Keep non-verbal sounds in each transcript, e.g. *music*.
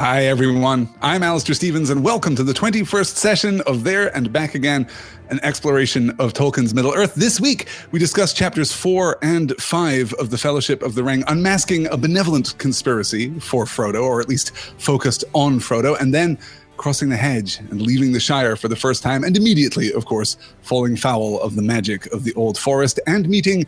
Hi, everyone. I'm Alastair Stevens, and welcome to the 21st session of There and Back Again, an exploration of Tolkien's Middle Earth. This week, we discuss chapters four and five of The Fellowship of the Ring, unmasking a benevolent conspiracy for Frodo, or at least focused on Frodo, and then crossing the hedge and leaving the Shire for the first time, and immediately, of course, falling foul of the magic of the Old Forest and meeting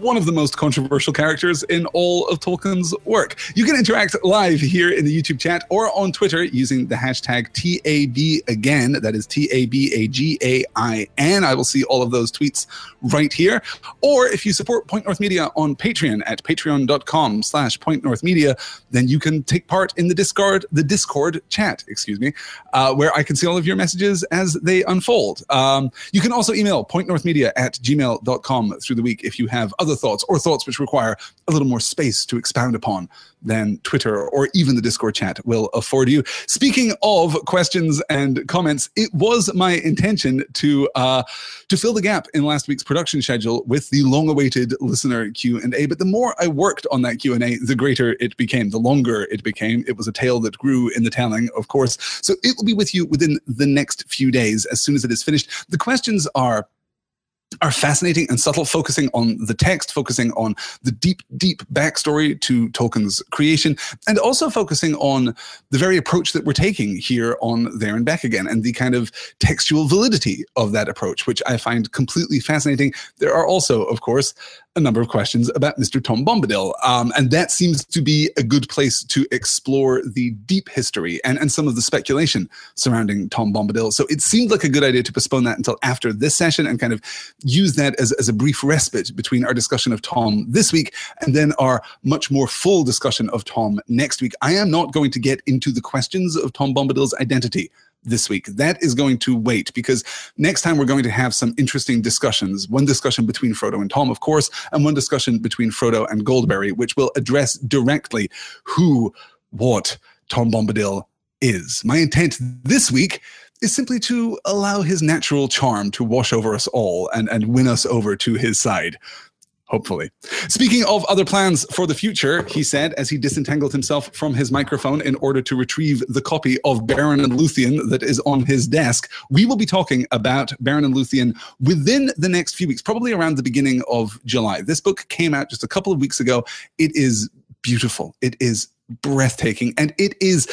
one of the most controversial characters in all of Tolkien's work. You can interact live here in the YouTube chat or on Twitter using the hashtag TAB again. That is T A B A G A I N. I will see all of those tweets right here. Or if you support Point North Media on Patreon at patreon.com slash Point North Media, then you can take part in the Discord, the Discord chat, excuse me, uh, where I can see all of your messages as they unfold. Um, you can also email pointnorthmedia at gmail.com through the week if you have other thoughts or thoughts which require a little more space to expound upon than Twitter or even the Discord chat will afford you. Speaking of questions and comments, it was my intention to uh, to fill the gap in last week's production schedule with the long-awaited listener Q and A. But the more I worked on that Q and A, the greater it became. The longer it became. It was a tale that grew in the telling, of course. So it will be with you within the next few days as soon as it is finished. The questions are are fascinating and subtle, focusing on the text, focusing on the deep, deep backstory to Tolkien's creation, and also focusing on the very approach that we're taking here on There and Back Again and the kind of textual validity of that approach, which I find completely fascinating. There are also, of course, a number of questions about Mr. Tom Bombadil. Um, and that seems to be a good place to explore the deep history and, and some of the speculation surrounding Tom Bombadil. So it seemed like a good idea to postpone that until after this session and kind of use that as, as a brief respite between our discussion of Tom this week and then our much more full discussion of Tom next week. I am not going to get into the questions of Tom Bombadil's identity this week. That is going to wait because next time we're going to have some interesting discussions. One discussion between Frodo and Tom, of course, and one discussion between Frodo and Goldberry, which will address directly who, what Tom Bombadil is. My intent this week is simply to allow his natural charm to wash over us all and, and win us over to his side hopefully. Speaking of other plans for the future, he said as he disentangled himself from his microphone in order to retrieve the copy of Beren and Luthien that is on his desk, we will be talking about Beren and Luthien within the next few weeks, probably around the beginning of July. This book came out just a couple of weeks ago. It is beautiful. It is breathtaking and it is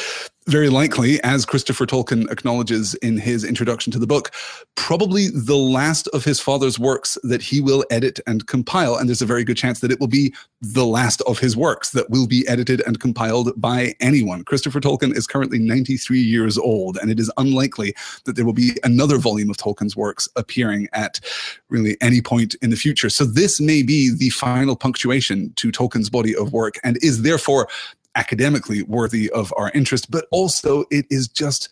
very likely, as Christopher Tolkien acknowledges in his introduction to the book, probably the last of his father's works that he will edit and compile. And there's a very good chance that it will be the last of his works that will be edited and compiled by anyone. Christopher Tolkien is currently 93 years old, and it is unlikely that there will be another volume of Tolkien's works appearing at really any point in the future. So this may be the final punctuation to Tolkien's body of work and is therefore academically worthy of our interest, but also it is just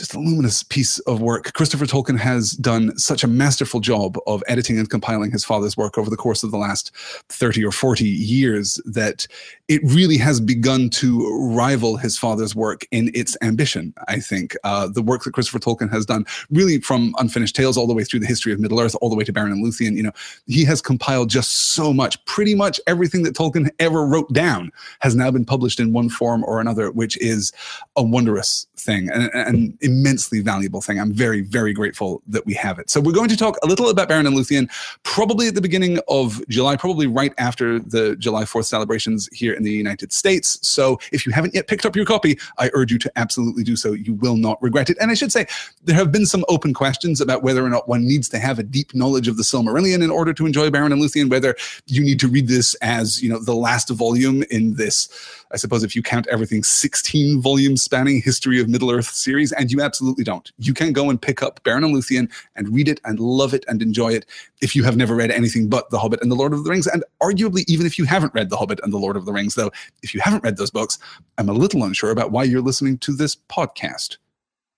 just a luminous piece of work. Christopher Tolkien has done such a masterful job of editing and compiling his father's work over the course of the last 30 or 40 years that it really has begun to rival his father's work in its ambition, I think. Uh, the work that Christopher Tolkien has done, really from Unfinished Tales all the way through the history of Middle Earth, all the way to Beren and Luthien, you know, he has compiled just so much. Pretty much everything that Tolkien ever wrote down has now been published in one form or another, which is a wondrous thing and, and immensely valuable thing. I'm very, very grateful that we have it. So we're going to talk a little about Beren and Luthien, probably at the beginning of July, probably right after the July 4th celebrations here in the United States. So if you haven't yet picked up your copy, I urge you to absolutely do so. You will not regret it. And I should say, there have been some open questions about whether or not one needs to have a deep knowledge of the Silmarillion in order to enjoy Beren and Luthien, whether you need to read this as, you know, the last volume in this, I suppose if you count everything, 16 volumes spanning history of Middle Earth series, and you absolutely don't. You can go and pick up Beren and Luthien and read it and love it and enjoy it if you have never read anything but The Hobbit and The Lord of the Rings. And arguably, even if you haven't read The Hobbit and The Lord of the Rings, though, if you haven't read those books, I'm a little unsure about why you're listening to this podcast.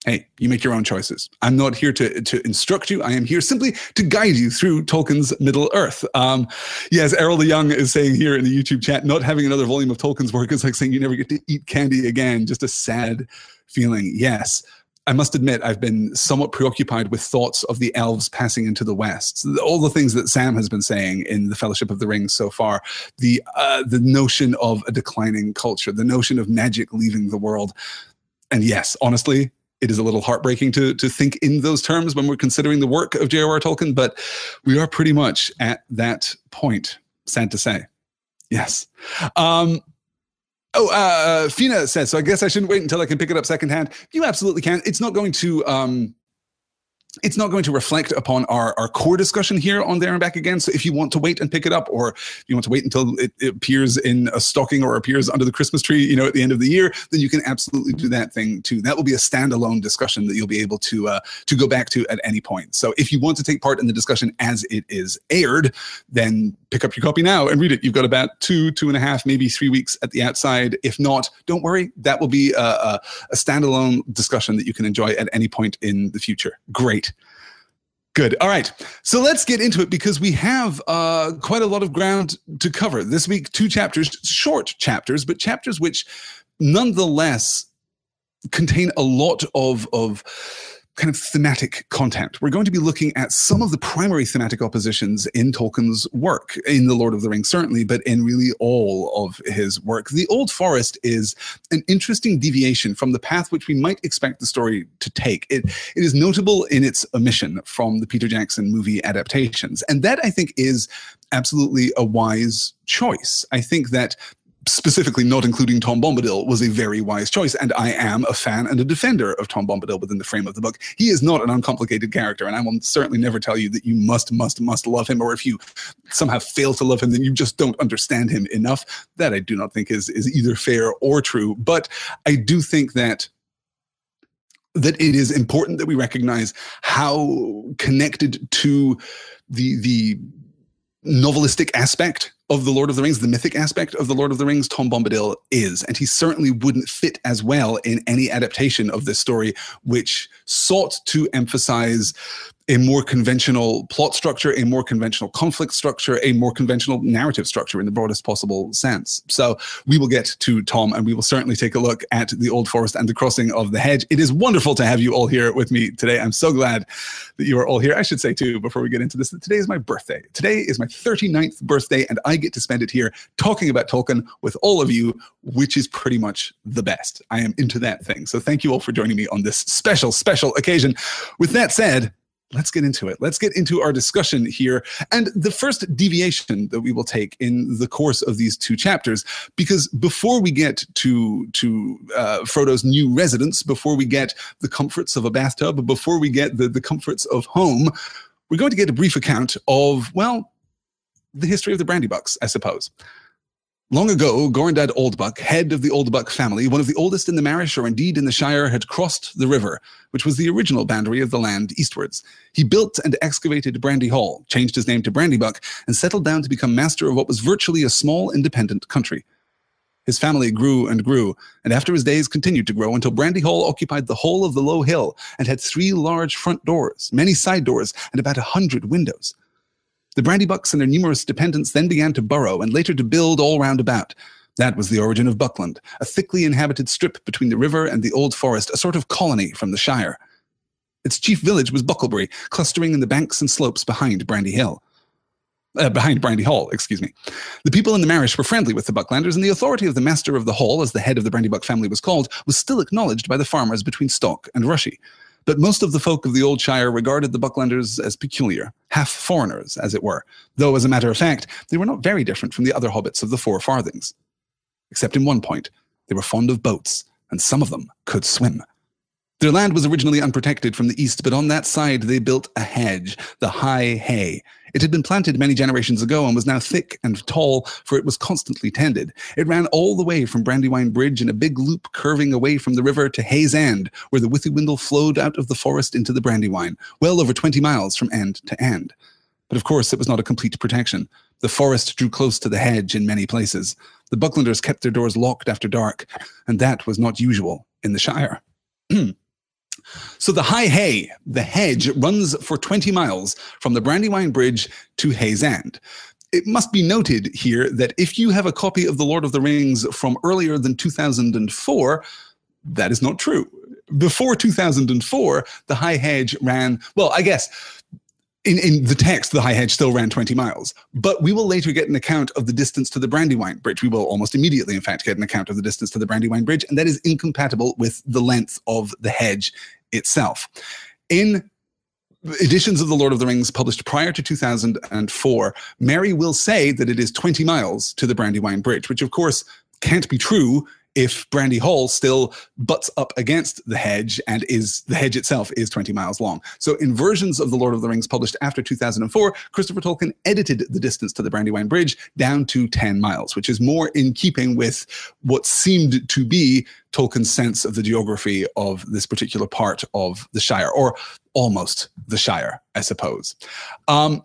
Hey, you make your own choices. I'm not here to, to instruct you. I am here simply to guide you through Tolkien's Middle Earth. Um, yes, Errol the Young is saying here in the YouTube chat, not having another volume of Tolkien's work is like saying you never get to eat candy again. Just a sad feeling. Yes I must admit, I've been somewhat preoccupied with thoughts of the elves passing into the west. All the things that Sam has been saying in the Fellowship of the Ring so far, the uh, the notion of a declining culture, the notion of magic leaving the world, and yes, honestly, it is a little heartbreaking to to think in those terms when we're considering the work of J.R.R. Tolkien, but we are pretty much at that point. Sad to say, yes. Um, Oh, uh, Fina says, so I guess I shouldn't wait until I can pick it up secondhand. You absolutely can. It's not going to um, it's not going to reflect upon our, our core discussion here on there and back again. So if you want to wait and pick it up, or you want to wait until it, it, appears in a stocking or appears under the Christmas tree, you know, at the end of the year, then you can absolutely do that thing too. That will be a standalone discussion that you'll be able to uh, to go back to at any point. So if you want to take part in the discussion as it is aired, then pick up your copy now and read it. You've got about two, two and a half, maybe three weeks at the outside. If not, don't worry. That will be a, a, a standalone discussion that you can enjoy at any point in the future. Great. Good. All right. So let's get into it because we have uh, quite a lot of ground to cover this week. Two chapters, short chapters, but chapters which nonetheless contain a lot of of kind of thematic content. We're going to be looking at some of the primary thematic oppositions in Tolkien's work, in The Lord of the Rings, certainly, but in really all of his work. The Old Forest is an interesting deviation from the path which we might expect the story to take. It, it is notable in its omission from the Peter Jackson movie adaptations. And that, I think, is absolutely a wise choice. I think that specifically not including Tom Bombadil was a very wise choice. And I am a fan and a defender of Tom Bombadil within the frame of the book. He is not an uncomplicated character, and I will certainly never tell you that you must, must, must love him, or if you somehow fail to love him, then you just don't understand him enough. That I do not think is is either fair or true. But I do think that that it is important that we recognize how connected to the the novelistic aspect of the Lord of the Rings, the mythic aspect of the Lord of the Rings, Tom Bombadil is. And he certainly wouldn't fit as well in any adaptation of this story, which sought to emphasize a more conventional plot structure, a more conventional conflict structure, a more conventional narrative structure in the broadest possible sense. So we will get to Tom and we will certainly take a look at the Old Forest and the Crossing of the Hedge. It is wonderful to have you all here with me today. I'm so glad that you are all here. I should say, too, before we get into this, that today is my birthday. Today is my 39th birthday, and I get to spend it here talking about Tolkien with all of you, which is pretty much the best. I am into that thing. So thank you all for joining me on this special, special occasion. With that said, let's get into it. Let's get into our discussion here. And the first deviation that we will take in the course of these two chapters, because before we get to to uh, Frodo's new residence, before we get the comforts of a bathtub, before we get the, the comforts of home, we're going to get a brief account of, well, the history of the brandy Brandybucks, I suppose. Long ago, Gorhendad Oldbuck, head of the Oldbuck family, one of the oldest in the Marish or indeed in the Shire, had crossed the river, which was the original boundary of the land eastwards. He built and excavated Brandy Hall, changed his name to Brandybuck, and settled down to become master of what was virtually a small independent country. His family grew and grew, and after his days continued to grow until Brandy Hall occupied the whole of the low hill and had three large front doors, many side doors, and about a hundred windows. The Brandybucks and their numerous dependents then began to burrow and later to build all round about. That was the origin of Buckland, a thickly inhabited strip between the river and the old forest, a sort of colony from the Shire. Its chief village was Bucklebury, clustering in the banks and slopes behind Brandy Hill. Uh, behind Brandy Hall, excuse me. The people in the Marish were friendly with the Bucklanders, and the authority of the Master of the Hall, as the head of the Brandybuck family was called, was still acknowledged by the farmers between Stock and Rushy. But most of the folk of the old Shire regarded the Bucklanders as peculiar, half foreigners, as it were, though, as a matter of fact, they were not very different from the other hobbits of the Four Farthings. Except in one point, they were fond of boats, and some of them could swim. Their land was originally unprotected from the east, but on that side they built a hedge, the High Hay. It had been planted many generations ago and was now thick and tall, for it was constantly tended. It ran all the way from Brandywine Bridge in a big loop curving away from the river to Haysend, where the Withywindle flowed out of the forest into the Brandywine, well over 20 miles from end to end. But of course, it was not a complete protection. The forest drew close to the hedge in many places. The Bucklanders kept their doors locked after dark, and that was not usual in the Shire. *clears throat* So the High Hay, the hedge, runs for 20 miles from the Brandywine Bridge to Hayes End. It must be noted here that if you have a copy of The Lord of the Rings from earlier than 2004, that is not true. before 2004, the high hedge ran, well, I guess in, in the text, the high hedge still ran 20 miles, but we will later get an account of the distance to the Brandywine Bridge. We will almost immediately, in fact, get an account of the distance to the Brandywine Bridge, and that is incompatible with the length of the hedge itself. In editions of The Lord of the Rings published prior to 2004, Merry will say that it is 20 miles to the Brandywine Bridge, which of course can't be true if Brandy Hall still butts up against the hedge and is the hedge itself is 20 miles long. So in versions of The Lord of the Rings published after 2004, Christopher Tolkien edited the distance to the Brandywine Bridge down to 10 miles, which is more in keeping with what seemed to be Tolkien's sense of the geography of this particular part of the Shire, or almost the Shire, I suppose. Um,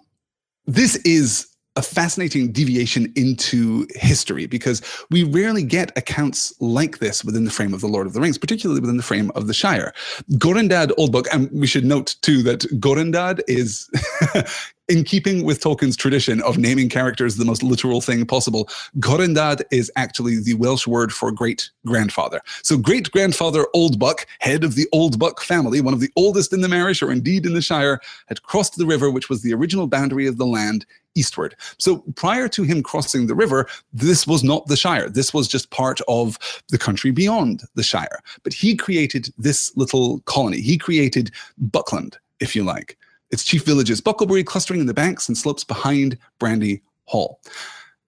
this is a fascinating deviation into history because we rarely get accounts like this within the frame of the Lord of the Rings, particularly within the frame of the Shire. Gorhendad Oldbuck, and we should note too that Gorhendad is *laughs* in keeping with Tolkien's tradition of naming characters the most literal thing possible, Gorhendad is actually the Welsh word for great grandfather. So, great grandfather Oldbuck, head of the Oldbuck family, one of the oldest in the Marish or indeed in the Shire, had crossed the river, which was the original boundary of the land, eastward. So, prior to him crossing the river, this was not the Shire. This was just part of the country beyond the Shire. But he created this little colony. He created Buckland, if you like. Its chief village is Bucklebury, clustering in the banks and slopes behind Brandy Hall.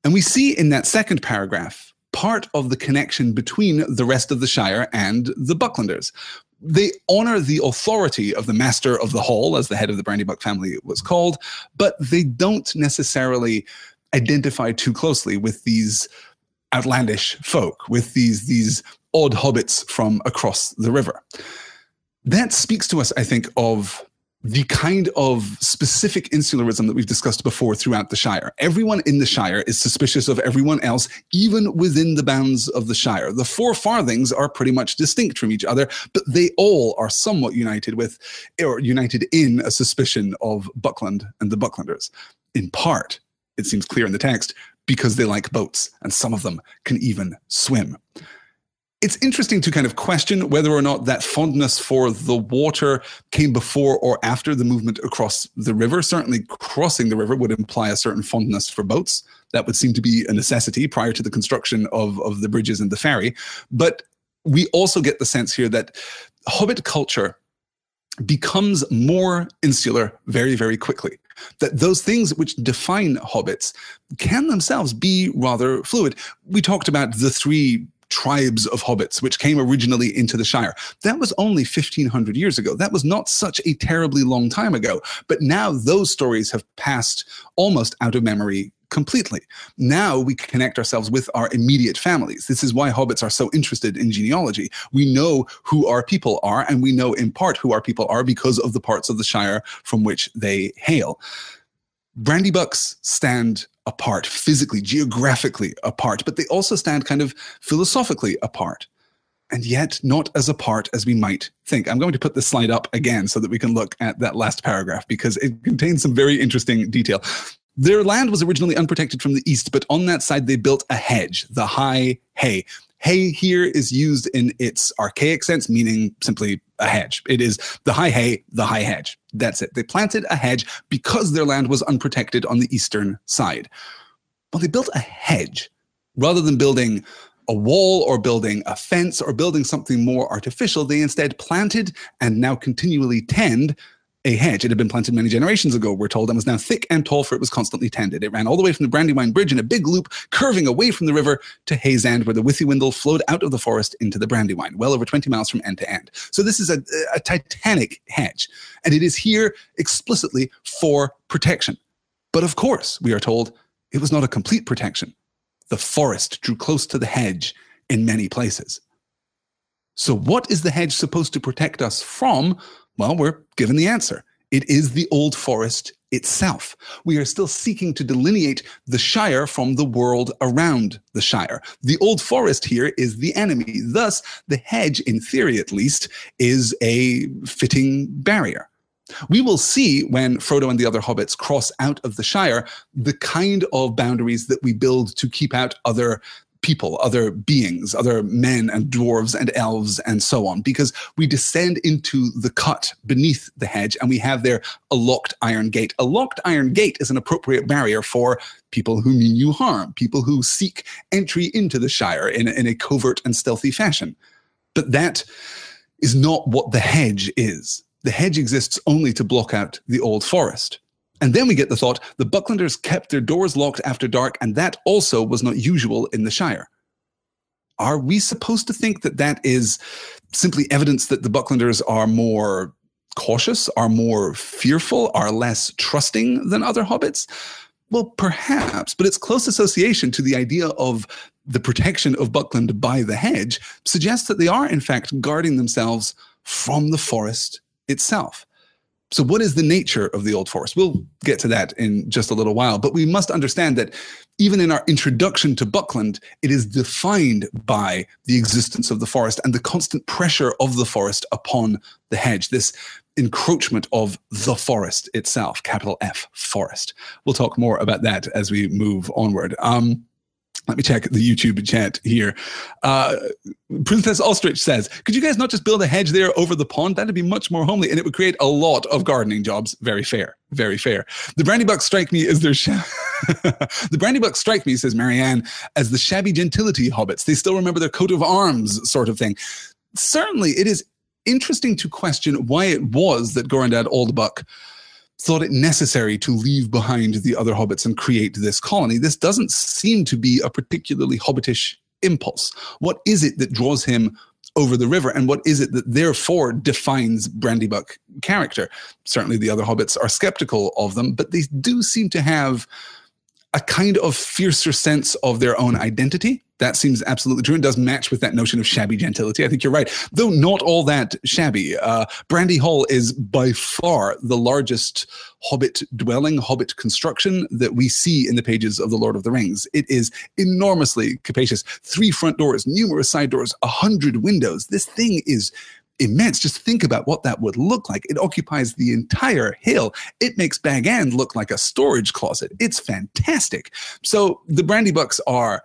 And we see in that second paragraph part of the connection between the rest of the Shire and the Bucklanders. They honor the authority of the master of the hall, as the head of the Brandybuck family was called, but they don't necessarily identify too closely with these outlandish folk, with these, these odd hobbits from across the river. That speaks to us, I think, of the kind of specific insularism that we've discussed before throughout the Shire. Everyone in the Shire is suspicious of everyone else, even within the bounds of the Shire. The four farthings are pretty much distinct from each other, but they all are somewhat united with, or united in a suspicion of Buckland and the Bucklanders. In part, it seems clear in the text, because they like boats, and some of them can even swim it's interesting to kind of question whether or not that fondness for the water came before or after the movement across the river. Certainly, crossing the river would imply a certain fondness for boats. That would seem to be a necessity prior to the construction of, of the bridges and the ferry. But we also get the sense here that Hobbit culture becomes more insular very, very quickly. That those things which define hobbits can themselves be rather fluid. We talked about the three tribes of hobbits, which came originally into the Shire. That was only 1500 years ago. That was not such a terribly long time ago. But now those stories have passed almost out of memory completely. Now we connect ourselves with our immediate families. This is why hobbits are so interested in genealogy. We know who our people are, and we know in part who our people are because of the parts of the Shire from which they hail. Brandybucks stand apart, physically, geographically apart, but they also stand kind of philosophically apart. And yet, not as apart as we might think. I'm going to put this slide up again so that we can look at that last paragraph because it contains some very interesting detail. Their land was originally unprotected from the east, but on that side they built a hedge, the high hay. Hay here is used in its archaic sense, meaning simply a hedge. It is the high hay, the high hedge. That's it. They planted a hedge because their land was unprotected on the eastern side. Well, they built a hedge rather than building a wall or building a fence or building something more artificial. They instead planted and now continually tend a hedge. It had been planted many generations ago, we're told, and was now thick and tall, for it was constantly tended. It ran all the way from the Brandywine Bridge in a big loop, curving away from the river to Haysend, where the Withywindle flowed out of the forest into the Brandywine, well over 20 miles from end to end. So this is a, a titanic hedge, and it is here explicitly for protection. But of course, we are told it was not a complete protection. The forest drew close to the hedge in many places. So, what is the hedge supposed to protect us from? Well, we're given the answer. It is the old forest itself. We are still seeking to delineate the Shire from the world around the Shire. The old forest here is the enemy. Thus, the hedge, in theory at least, is a fitting barrier. We will see when Frodo and the other hobbits cross out of the Shire the kind of boundaries that we build to keep out other people, other beings, other men and dwarves and elves and so on, because we descend into the cut beneath the hedge and we have there a locked iron gate. A locked iron gate is an appropriate barrier for people who mean you harm, people who seek entry into the Shire in, in a covert and stealthy fashion. But that is not what the hedge is. The hedge exists only to block out the old forest. And then we get the thought the Bucklanders kept their doors locked after dark, and that also was not usual in the Shire. Are we supposed to think that that is simply evidence that the Bucklanders are more cautious, are more fearful, are less trusting than other hobbits? Well, perhaps, but its close association to the idea of the protection of Buckland by the hedge suggests that they are, in fact, guarding themselves from the forest itself. So, what is the nature of the Old Forest? We'll get to that in just a little while, but we must understand that even in our introduction to Buckland, it is defined by the existence of the forest and the constant pressure of the forest upon the hedge, this encroachment of the forest itself, capital F, forest. We'll talk more about that as we move onward. Um, let me check the YouTube chat here. Uh, Princess Ostrich says, Could you guys not just build a hedge there over the pond? That'd be much more homely and it would create a lot of gardening jobs. Very fair. Very fair. The Brandybucks strike me as their. Sh- *laughs* the Brandybucks strike me, says Marianne, as the shabby gentility hobbits. They still remember their coat of arms, sort of thing. Certainly, it is interesting to question why it was that Gorhendad Oldbuck thought it necessary to leave behind the other hobbits and create this colony. This doesn't seem to be a particularly hobbitish impulse. What is it that draws him over the river, and what is it that therefore defines Brandybuck character? Certainly, the other hobbits are skeptical of them, but they do seem to have a kind of fiercer sense of their own identity. That seems absolutely true and does match with that notion of shabby gentility. I think you're right, though not all that shabby. Uh, Brandy Hall is by far the largest hobbit dwelling, hobbit construction that we see in the pages of The Lord of the Rings. It is enormously capacious. Three front doors, numerous side doors, a hundred windows. This thing is immense. Just think about what that would look like. It occupies the entire hill. It makes Bag End look like a storage closet. It's fantastic. So the Brandy Brandybucks are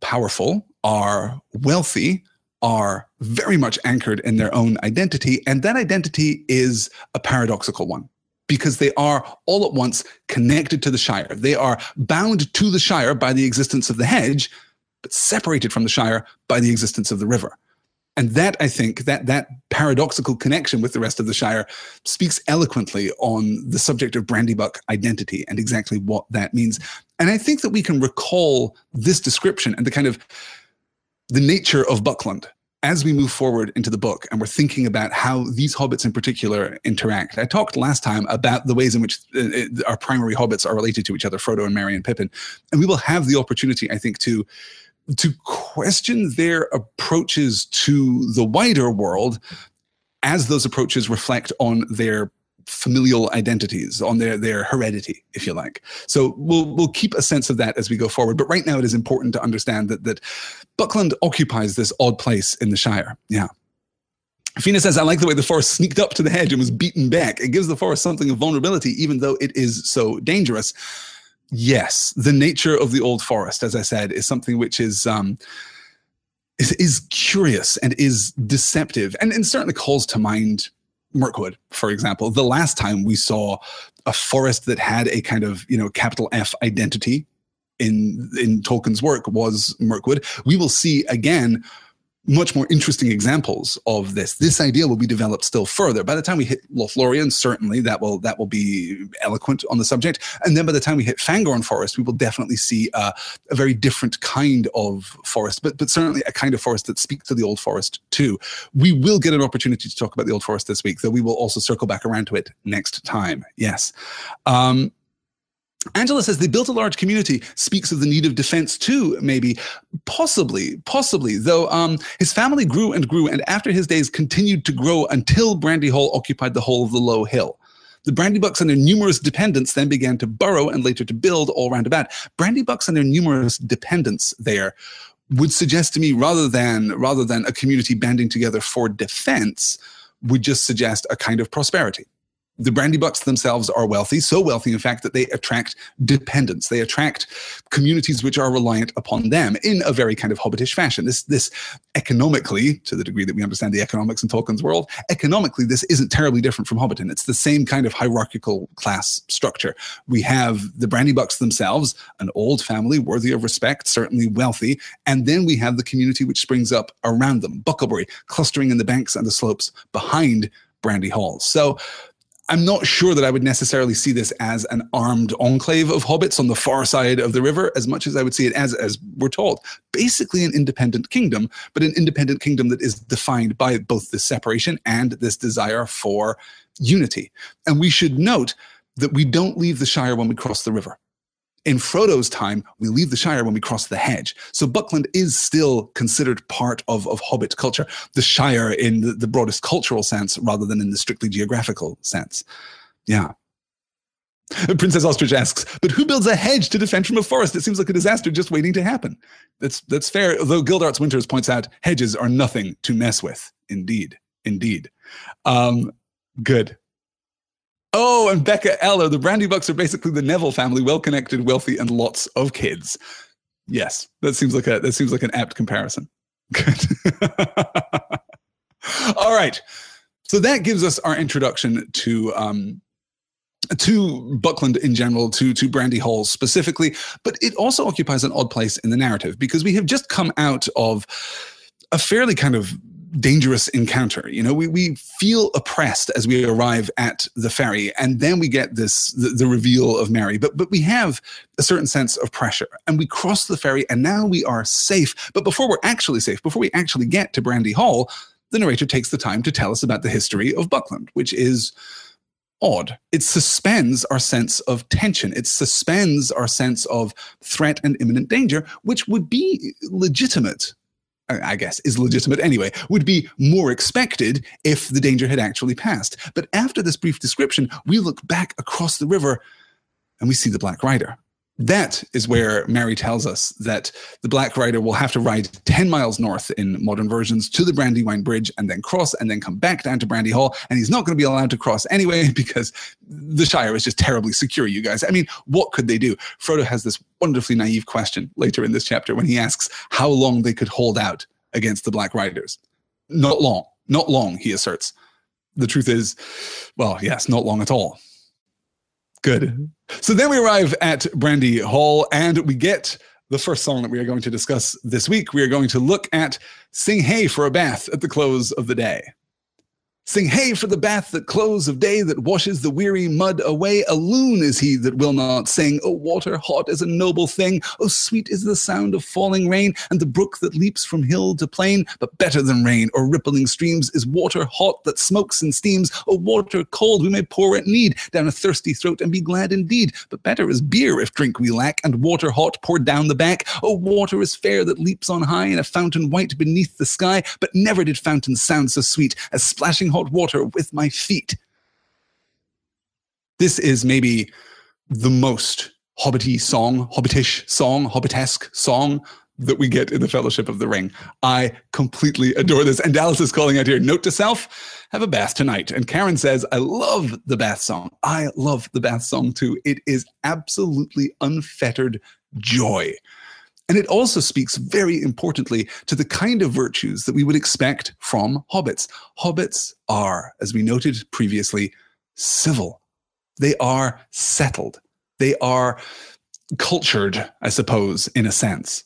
powerful, are wealthy, are very much anchored in their own identity. And that identity is a paradoxical one because they are all at once connected to the Shire. They are bound to the Shire by the existence of the hedge, but separated from the Shire by the existence of the river. And that, I think, that that paradoxical connection with the rest of the Shire speaks eloquently on the subject of Brandybuck identity and exactly what that means. And I think that we can recall this description and the kind of the nature of Buckland as we move forward into the book and we're thinking about how these hobbits in particular interact. I talked last time about the ways in which uh, uh, our primary hobbits are related to each other, Frodo and Merry and Pippin. And we will have the opportunity, I think, to to question their approaches to the wider world as those approaches reflect on their familial identities, on their their heredity, if you like. So we'll we'll keep a sense of that as we go forward. But right now, it is important to understand that that Buckland occupies this odd place in the Shire. Yeah. Fina says, I like the way the forest sneaked up to the hedge and was beaten back. It gives the forest something of vulnerability, even though it is so dangerous. Yes, the nature of the old forest, as I said, is something which is um, is, is curious and is deceptive, and, and certainly calls to mind Mirkwood, for example. The last time we saw a forest that had a kind of you know capital F identity in in Tolkien's work was Mirkwood. We will see again much more interesting examples of this. This idea will be developed still further. By the time we hit Lothlorien, certainly that will that will be eloquent on the subject. And then by the time we hit Fangorn Forest, we will definitely see uh, a very different kind of forest, but but certainly a kind of forest that speaks to the old forest too. We will get an opportunity to talk about the old forest this week, though we will also circle back around to it next time. Yes. Um, Angela says they built a large community, speaks of the need of defense too, maybe, possibly, possibly, though um, his family grew and grew, and after his days continued to grow until Brandy Hall occupied the whole of the low hill. The Brandybucks and their numerous dependents then began to burrow and later to build all round about. Brandybucks and their numerous dependents there would suggest to me rather than rather than a community banding together for defense, would just suggest a kind of prosperity the Brandybucks themselves are wealthy, so wealthy, in fact, that they attract dependents. They attract communities which are reliant upon them in a very kind of hobbitish fashion. This, this economically, to the degree that we understand the economics in Tolkien's world, economically, this isn't terribly different from Hobbiton. It's the same kind of hierarchical class structure. We have the Brandybucks themselves, an old family worthy of respect, certainly wealthy, and then we have the community which springs up around them, Bucklebury, clustering in the banks and the slopes behind Brandy Hall. So I'm not sure that I would necessarily see this as an armed enclave of hobbits on the far side of the river, as much as I would see it as, as we're told, basically an independent kingdom, but an independent kingdom that is defined by both this separation and this desire for unity. And we should note that we don't leave the Shire when we cross the river in Frodo's time, we leave the Shire when we cross the hedge. So Buckland is still considered part of, of Hobbit culture, the Shire in the, the broadest cultural sense rather than in the strictly geographical sense. Yeah. Princess Ostrich asks, but who builds a hedge to defend from a forest? It seems like a disaster just waiting to happen. That's that's fair. Though Gildarts Winters points out, hedges are nothing to mess with. Indeed, indeed. Um, good. Oh, and Becca Eller, the Brandybucks are basically the Neville family, well connected, wealthy, and lots of kids. Yes, that seems like a that seems like an apt comparison. Good. *laughs* All right. So that gives us our introduction to um, to Buckland in general, to to Brandy Hall specifically, but it also occupies an odd place in the narrative because we have just come out of a fairly kind of dangerous encounter. You know, we, we feel oppressed as we arrive at the ferry, and then we get this the, the, reveal of Merry. But but we have a certain sense of pressure, and we cross the ferry, and now we are safe. But before we're actually safe, before we actually get to Brandy Hall, the narrator takes the time to tell us about the history of Buckland, which is odd. It suspends our sense of tension. It suspends our sense of threat and imminent danger, which would be legitimate I guess, is legitimate anyway, would be more expected if the danger had actually passed. But after this brief description, we look back across the river and we see the Black Rider. That is where Merry tells us that the Black Rider will have to ride 10 miles north in modern versions to the Brandywine Bridge and then cross and then come back down to Brandy Hall. And he's not going to be allowed to cross anyway *laughs* because the Shire is just terribly secure, you guys. I mean, what could they do? Frodo has this wonderfully naive question later in this chapter when he asks how long they could hold out against the Black Riders. Not long, not long, he asserts. The truth is, well, yes, not long at all. Good. So then we arrive at Brandy Hall and we get the first song that we are going to discuss this week. We are going to look at Sing Hey for a Bath at the close of the day. Sing hey for the bath that close of day that washes the weary mud away. A loon is he that will not sing. Oh, water hot is a noble thing. Oh, sweet is the sound of falling rain and the brook that leaps from hill to plain. But better than rain or rippling streams is water hot that smokes and steams. Oh, water cold we may pour at need down a thirsty throat and be glad indeed. But better is beer if drink we lack and water hot poured down the back. Oh, water is fair that leaps on high in a fountain white beneath the sky. But never did fountain sound so sweet as splashing hot water with my feet. This is maybe the most hobbity song, hobbitish song, hobbitesque song that we get in the Fellowship of the Ring. I completely adore this. And Dallas is calling out here, note to self, have a bath tonight. And Karen says, I love the bath song. I love the bath song too. It is absolutely unfettered joy. And it also speaks very importantly to the kind of virtues that we would expect from hobbits. Hobbits are, as we noted previously, civil. They are settled. They are cultured, I suppose, in a sense.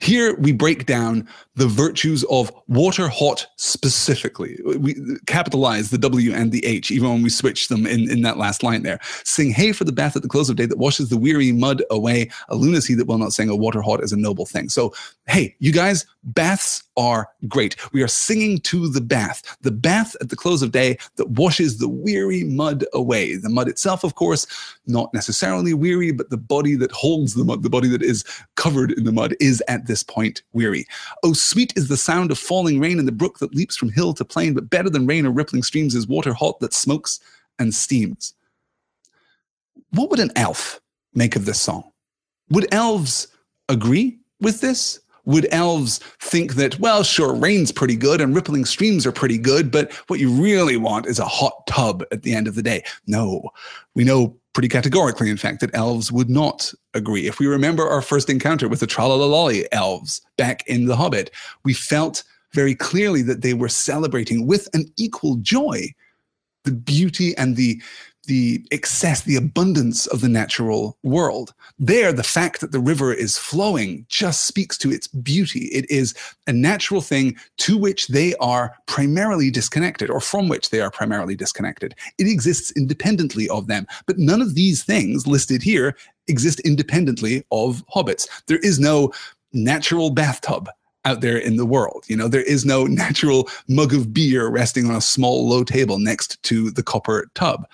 Here we break down the virtues of water hot specifically. We capitalize the W and the H, even when we switch them in, in that last line there. Sing hey for the bath at the close of day that washes the weary mud away. A lunacy that will not sing a water hot is a noble thing. So, hey, you guys, baths are great. We are singing to the bath, the bath at the close of day that washes the weary mud away. The mud itself, of course, not necessarily weary, but the body that holds the mud, the body that is covered in the mud, is at this point weary. Oh, sweet is the sound of falling rain in the brook that leaps from hill to plain, but better than rain or rippling streams is water hot that smokes and steams. What would an elf make of this song? Would elves agree with this? Would elves think that, well, sure, rain's pretty good and rippling streams are pretty good, but what you really want is a hot tub at the end of the day? No. We know pretty categorically, in fact, that elves would not agree. If we remember our first encounter with the Tralalalali elves back in The Hobbit, we felt very clearly that they were celebrating with an equal joy the beauty and the the excess, the abundance of the natural world. There, the fact that the river is flowing just speaks to its beauty. It is a natural thing to which they are primarily disconnected, or from which they are primarily disconnected. It exists independently of them. But none of these things listed here exist independently of hobbits. There is no natural bathtub out there in the world. You know, there is no *laughs* natural mug of beer resting on a small low table next to the copper tub.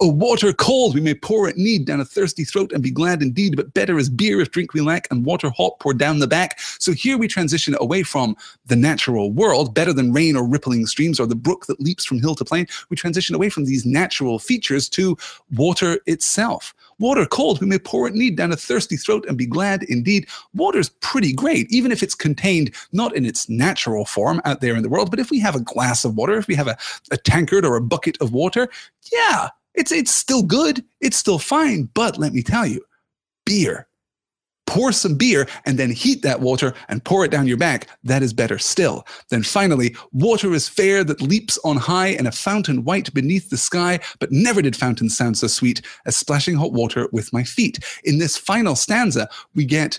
Oh, water cold, we may pour at need down a thirsty throat and be glad indeed, but better is beer if drink we lack, and water hot poured down the back. So here we transition away from the natural world, better than rain or rippling streams or the brook that leaps from hill to plain. We transition away from these natural features to water itself. Water cold, we may pour at need down a thirsty throat and be glad indeed. Water's pretty great, even if it's contained not in its natural form out there in the world, but if we have a glass of water, if we have a, a tankard or a bucket of water, yeah, it's it's still good. It's still fine. But let me tell you, beer. Pour some beer and then heat that water and pour it down your back. That is better still. Then finally, water is fair that leaps on high in a fountain white beneath the sky, but never did fountains sound so sweet as splashing hot water with my feet. In this final stanza, we get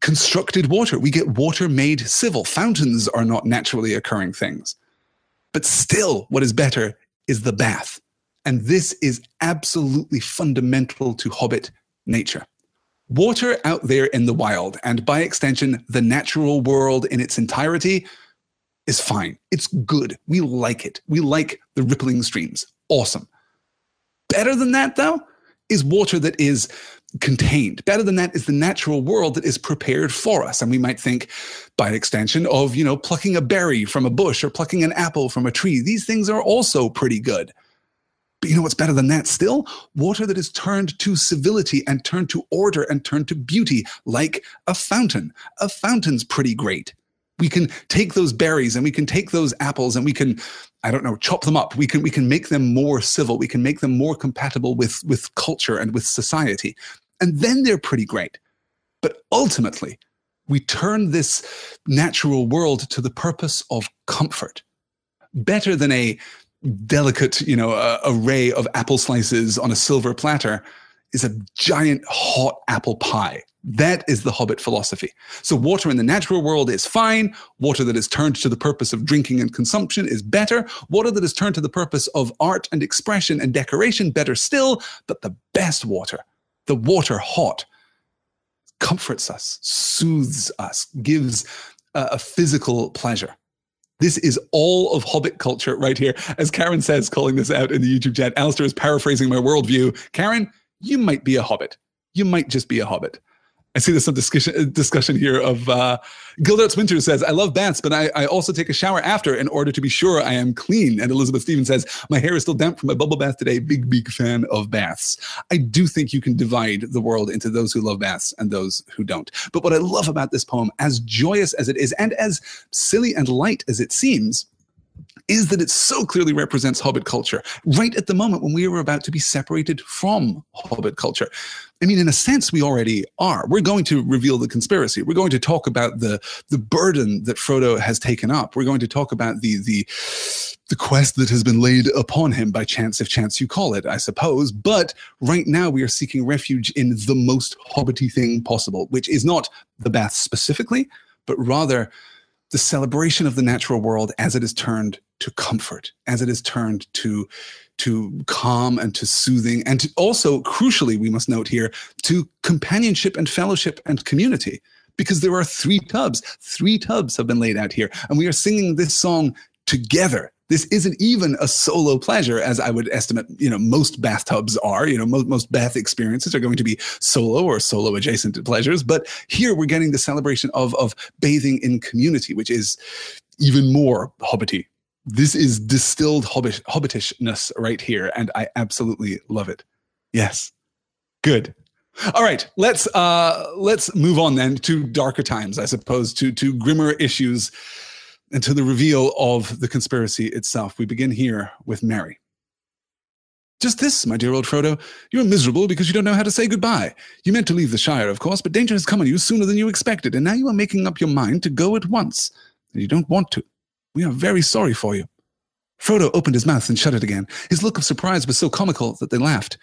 constructed water. We get water made civil. Fountains are not naturally occurring things. But still, what is better is the bath. And this is absolutely fundamental to Hobbit nature. Water out there in the wild, and by extension, the natural world in its entirety, is fine. It's good. We like it. We like the rippling streams. Awesome. Better than that, though, is water that is contained. Better than that is the natural world that is prepared for us. And we might think, by extension, of, you know, plucking a berry from a bush or plucking an apple from a tree. These things are also pretty good. But you know what's better than that still? Water that is turned to civility and turned to order and turned to beauty, like a fountain. A fountain's pretty great. We can take those berries and we can take those apples and we can, I don't know, chop them up. We can we can make them more civil. We can make them more compatible with with culture and with society. And then they're pretty great. But ultimately, we turn this natural world to the purpose of comfort. Better than a delicate, you know, uh, array of apple slices on a silver platter is a giant hot apple pie. That is the Hobbit philosophy. So, water in the natural world is fine. Water that is turned to the purpose of drinking and consumption is better. Water that is turned to the purpose of art and expression and decoration, better still. But the best water, the water hot, comforts us, soothes us, gives a, a physical pleasure. This is all of Hobbit culture right here. As Karen says, calling this out in the YouTube chat, Alistair is paraphrasing my worldview. Karen, you might be a Hobbit. You might just be a Hobbit. I see there's some discussion discussion here of uh, Gildarts Winter says, I love baths, but I, I also take a shower after in order to be sure I am clean. And Elizabeth Stevens says, My hair is still damp from my bubble bath today. Big, big fan of baths. I do think you can divide the world into those who love baths and those who don't. But what I love about this poem, as joyous as it is and as silly and light as it seems, is that it so clearly represents Hobbit culture right at the moment when we are about to be separated from Hobbit culture. I mean, in a sense, we already are. We're going to reveal the conspiracy. We're going to talk about the the burden that Frodo has taken up. We're going to talk about the the the quest that has been laid upon him by chance, if chance you call it, I suppose. But right now, we are seeking refuge in the most hobbity thing possible, which is not the bath specifically, but rather the celebration of the natural world as it is turned to comfort, as it is turned to to calm and to soothing, and to also, crucially, we must note here, to companionship and fellowship and community. Because there are three tubs, three tubs have been laid out here, and we are singing this song together. This isn't even a solo pleasure as i would estimate you know most bathtubs are. You know most, most bath experiences are going to be solo or solo adjacent pleasures. But here we're getting the celebration of of bathing in community which is even more hobbity this is distilled hobbit, hobbitishness right here and i absolutely love it yes good All right, let's uh, let's move on then to darker times, I suppose, to to grimmer issues, and to the reveal of the conspiracy itself. We begin here with Merry. Just this, my dear old Frodo. You're miserable because you don't know how to say goodbye. You meant to leave the Shire, of course, but danger has come on you sooner than you expected, and now you are making up your mind to go at once. And you don't want to. We are very sorry for you. Frodo opened his mouth and shut it again. His look of surprise was so comical that they laughed.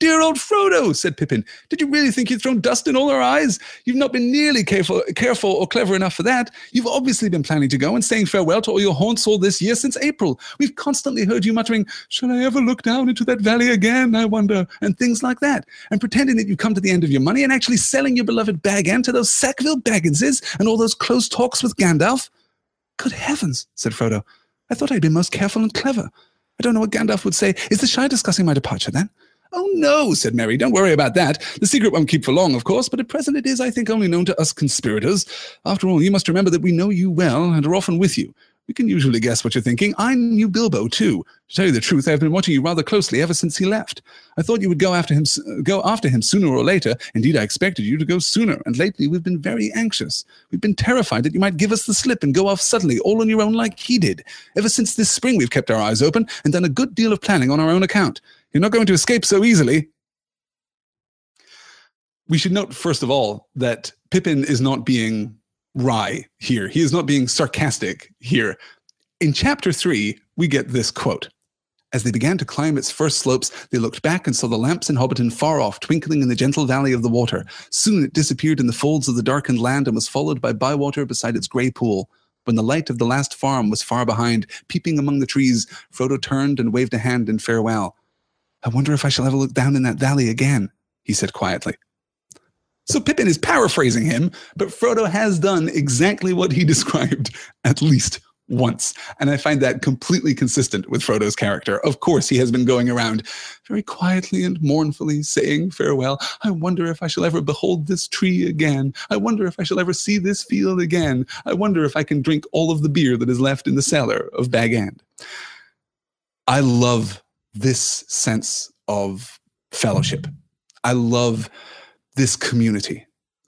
Dear old Frodo, said Pippin, did you really think you'd thrown dust in all our eyes? You've not been nearly careful, careful or clever enough for that. You've obviously been planning to go and saying farewell to all your haunts all this year since April. We've constantly heard you muttering, Shall I ever look down into that valley again, I wonder, and things like that, and pretending that you've come to the end of your money and actually selling your beloved Bag End to those Sackville Bagginses and all those close talks with Gandalf. Good heavens, said Frodo. I thought I'd been most careful and clever. I don't know what Gandalf would say. Is the Shire discussing my departure then? Oh, no, said Merry. Don't worry about that. The secret won't keep for long, of course, but at present it is, I think, only known to us conspirators. After all, you must remember that we know you well and are often with you. We can usually guess what you're thinking. I knew Bilbo too. To tell you the truth, I've been watching you rather closely ever since he left. I thought you would go after him, uh, go after him sooner or later. Indeed, I expected you to go sooner. And lately, we've been very anxious. We've been terrified that you might give us the slip and go off suddenly, all on your own, like he did. Ever since this spring, we've kept our eyes open and done a good deal of planning on our own account. You're not going to escape so easily. We should note, first of all, that Pippin is not being wry here. He is not being sarcastic here. In chapter three, we get this quote. As they began to climb its first slopes, they looked back and saw the lamps in Hobbiton far off, twinkling in the gentle valley of the water. Soon it disappeared in the folds of the darkened land and was followed by Bywater beside its grey pool. When the light of the last farm was far behind, peeping among the trees, Frodo turned and waved a hand in farewell. I wonder if I shall ever look down in that valley again, he said quietly. So Pippin is paraphrasing him, but Frodo has done exactly what he *laughs* described at least once. And I find that completely consistent with Frodo's character. Of course, he has been going around very quietly and mournfully saying farewell. I wonder if I shall ever behold this tree again. I wonder if I shall ever see this field again. I wonder if I can drink all of the beer that is left in the cellar of Bag End. I love this sense of fellowship. I love this community.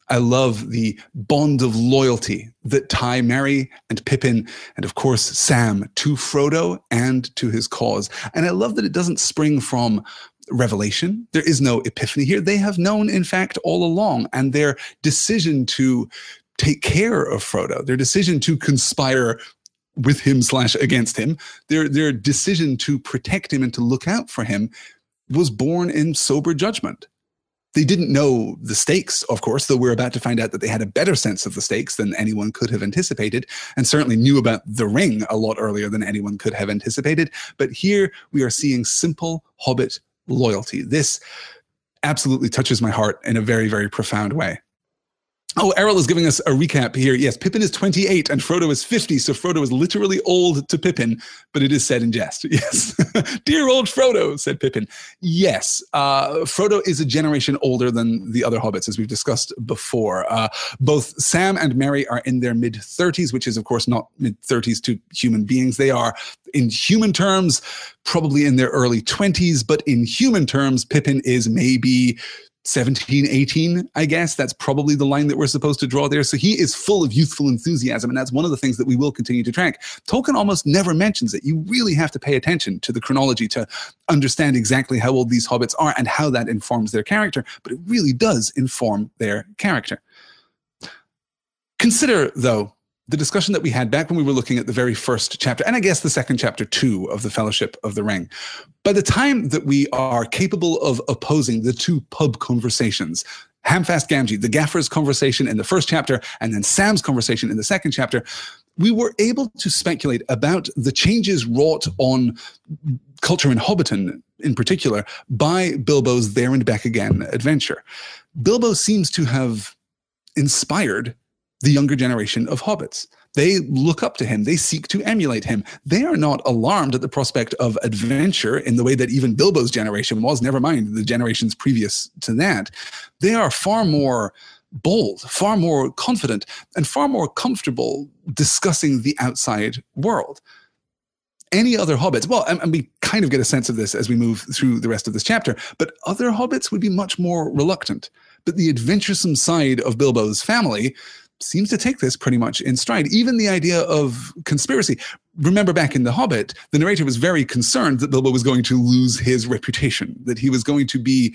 I love the bond of loyalty that tie Merry and Pippin and, of course, Sam to Frodo and to his cause. And I love that it doesn't spring from revelation. There is no epiphany here. They have known, in fact, all along. And their decision to take care of Frodo, their decision to conspire with him slash against him, their, their decision to protect him and to look out for him was born in sober judgment. They didn't know the stakes, of course, though we're about to find out that they had a better sense of the stakes than anyone could have anticipated, and certainly knew about the ring a lot earlier than anyone could have anticipated. But here we are seeing simple hobbit loyalty. This absolutely touches my heart in a very, very profound way. Oh, Errol is giving us a recap here. Yes, Pippin is 28 and Frodo is 50. So Frodo is literally old to Pippin, but it is said in jest. *laughs* Yes. Dear old Frodo, said Pippin. Yes, uh, Frodo is a generation older than the other hobbits, as we've discussed before. Uh, both Sam and Merry are in their mid 30s, which is, of course, not mid 30s to human beings. They are, in human terms, probably in their early 20s, but in human terms, Pippin is maybe 17, 18, I guess. That's probably the line that we're supposed to draw there. So he is full of youthful enthusiasm, and that's one of the things that we will continue to track. Tolkien almost never mentions it. You really have to pay attention to the chronology to understand exactly how old these hobbits are and how that informs their character, but it really does inform their character. Consider, though, the discussion that we had back when we were looking at the very first chapter, and I guess the second chapter too of the Fellowship of the Ring. By the time that we are capable of opposing the two pub conversations, Hamfast Gamgee, the gaffer's conversation in the first chapter, and then Sam's conversation in the second chapter, we were able to speculate about the changes wrought on culture in Hobbiton in particular by Bilbo's There and Back Again adventure. Bilbo seems to have inspired the younger generation of hobbits. They look up to him. They seek to emulate him. They are not alarmed at the prospect of adventure in the way that even Bilbo's generation was, never mind the generations previous to that. They are far more bold, far more confident, and far more comfortable discussing the outside world. Any other hobbits, well, and, and we kind of get a sense of this as we move through the rest of this chapter, but other hobbits would be much more reluctant but the adventuresome side of Bilbo's family seems to take this pretty much in stride. Even the idea of conspiracy. Remember back in The Hobbit, the narrator was very concerned that Bilbo was going to lose his reputation, that he was going to be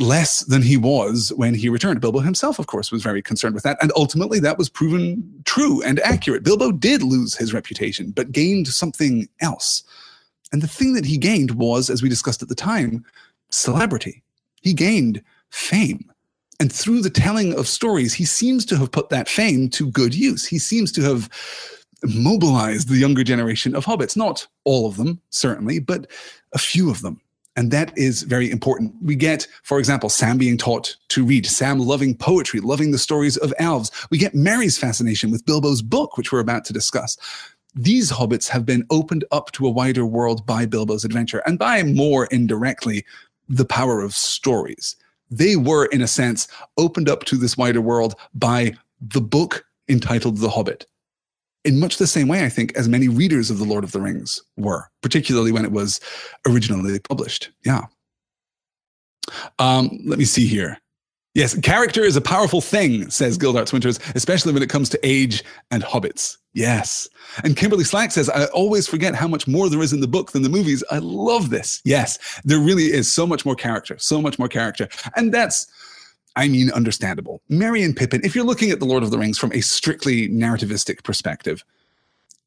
less than he was when he returned. Bilbo himself, of course, was very concerned with that. And ultimately, that was proven true and accurate. Bilbo did lose his reputation, but gained something else. And the thing that he gained was, as we discussed at the time, celebrity. He gained fame. And through the telling of stories, he seems to have put that fame to good use. He seems to have mobilized the younger generation of hobbits. Not all of them, certainly, but a few of them. And that is very important. We get, for example, Sam being taught to read, Sam loving poetry, loving the stories of elves. We get Merry's fascination with Bilbo's book, which we're about to discuss. These hobbits have been opened up to a wider world by Bilbo's adventure and by more indirectly the power of stories. They were, in a sense, opened up to this wider world by the book entitled The Hobbit in much the same way, I think, as many readers of The Lord of the Rings were, particularly when it was originally published. Yeah. Um, let me see here. Yes, character is a powerful thing, says Gildarts Winters, especially when it comes to age and hobbits. Yes. And Kimberly Slack says, I always forget how much more there is in the book than the movies. I love this. Yes, there really is so much more character, so much more character. And that's I mean understandable. Merry and Pippin, if you're looking at The Lord of the Rings from a strictly narrativistic perspective,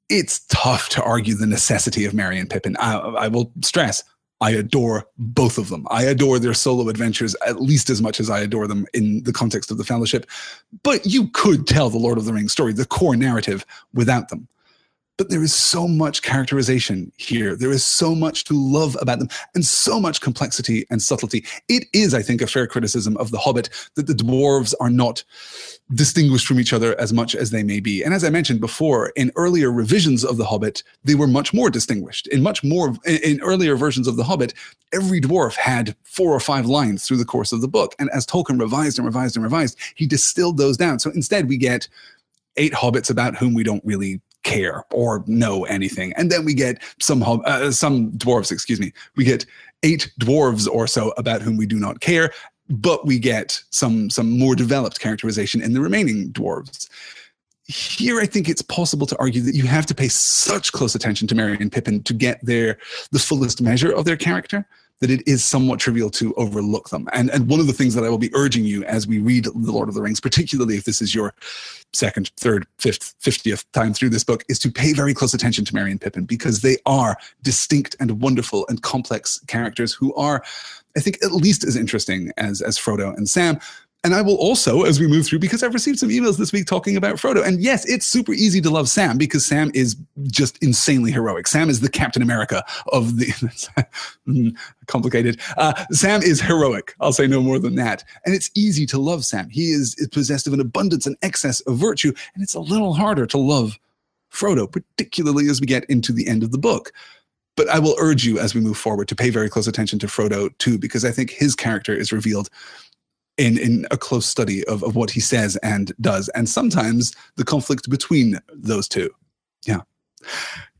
it's tough to argue the necessity of Merry and Pippin. I, I will stress, I adore both of them. I adore their solo adventures at least as much as I adore them in the context of the Fellowship. But you could tell the Lord of the Rings story, the core narrative, without them but there is so much characterization here. There is so much to love about them and so much complexity and subtlety. It is, I think, a fair criticism of The Hobbit that the dwarves are not distinguished from each other as much as they may be. And as I mentioned before, in earlier revisions of The Hobbit, they were much more distinguished. In much more, in earlier versions of The Hobbit, every dwarf had four or five lines through the course of the book. And as Tolkien revised and revised and revised, he distilled those down. So instead, we get eight hobbits about whom we don't really care or know anything. And then we get some uh, some dwarves, excuse me. We get eight dwarves or so about whom we do not care, but we get some some more developed characterization in the remaining dwarves. Here, I think it's possible to argue that you have to pay such close attention to Merry and Pippin to get their the fullest measure of their character that it is somewhat trivial to overlook them. And, and one of the things that I will be urging you as we read The Lord of the Rings, particularly if this is your second, third, fifth, fiftieth time through this book, is to pay very close attention to Merry and Pippin because they are distinct and wonderful and complex characters who are, I think, at least as interesting as, as Frodo and Sam, and I will also, as we move through, because I've received some emails this week talking about Frodo. And yes, it's super easy to love Sam because Sam is just insanely heroic. Sam is the Captain America of the *laughs* complicated. Uh, Sam is heroic. I'll say no more than that. And it's easy to love Sam. He is, is possessed of an abundance and excess of virtue. And it's a little harder to love Frodo, particularly as we get into the end of the book. But I will urge you as we move forward to pay very close attention to Frodo too, because I think his character is revealed in in a close study of, of what he says and does, and sometimes the conflict between those two. Yeah.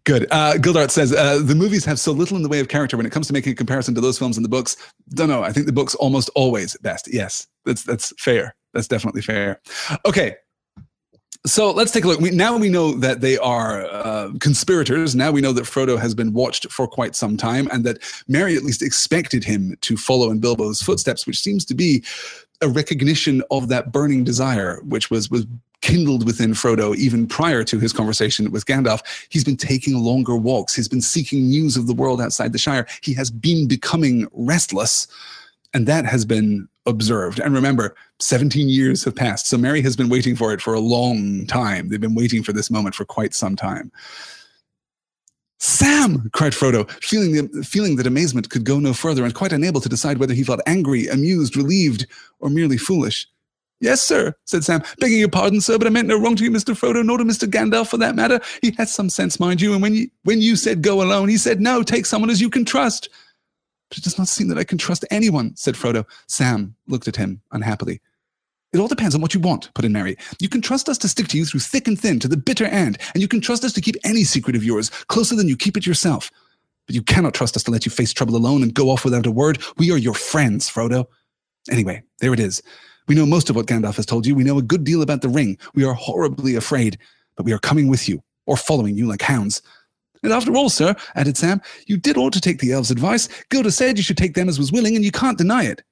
Good. Uh, Gildart says uh, the movies have so little in the way of character when it comes to making a comparison to those films and the books. Don't know. I think the books almost always best. Yes, that's that's fair. That's definitely fair. Okay, so let's take a look. We, now we know that they are uh, conspirators. Now we know that Frodo has been watched for quite some time, and that Merry at least expected him to follow in Bilbo's footsteps, which seems to be a recognition of that burning desire, which was was kindled within Frodo even prior to his conversation with Gandalf. He's been taking longer walks. He's been seeking news of the world outside the Shire. He has been becoming restless, and that has been observed. And remember, 17 years have passed. So Merry has been waiting for it for a long time. They've been waiting for this moment for quite some time. Sam, cried Frodo, feeling, the, feeling that amazement could go no further and quite unable to decide whether he felt angry, amused, relieved, or merely foolish. Yes, sir, said Sam. Begging your pardon, sir, but I meant no wrong to you, Mr. Frodo, nor to Mr. Gandalf for that matter. He has some sense, mind you, and when you, when you said go alone, he said no, take someone as you can trust. But it does not seem that I can trust anyone, said Frodo. Sam looked at him unhappily. It all depends on what you want, put in Merry. You can trust us to stick to you through thick and thin, to the bitter end, and you can trust us to keep any secret of yours closer than you keep it yourself. But you cannot trust us to let you face trouble alone and go off without a word. We are your friends, Frodo. Anyway, there it is. We know most of what Gandalf has told you. We know a good deal about the ring. We are horribly afraid, but we are coming with you, or following you like hounds. And after all, sir, added Sam, you did ought to take the elves' advice. Gildor said you should take them as was willing, and you can't deny it.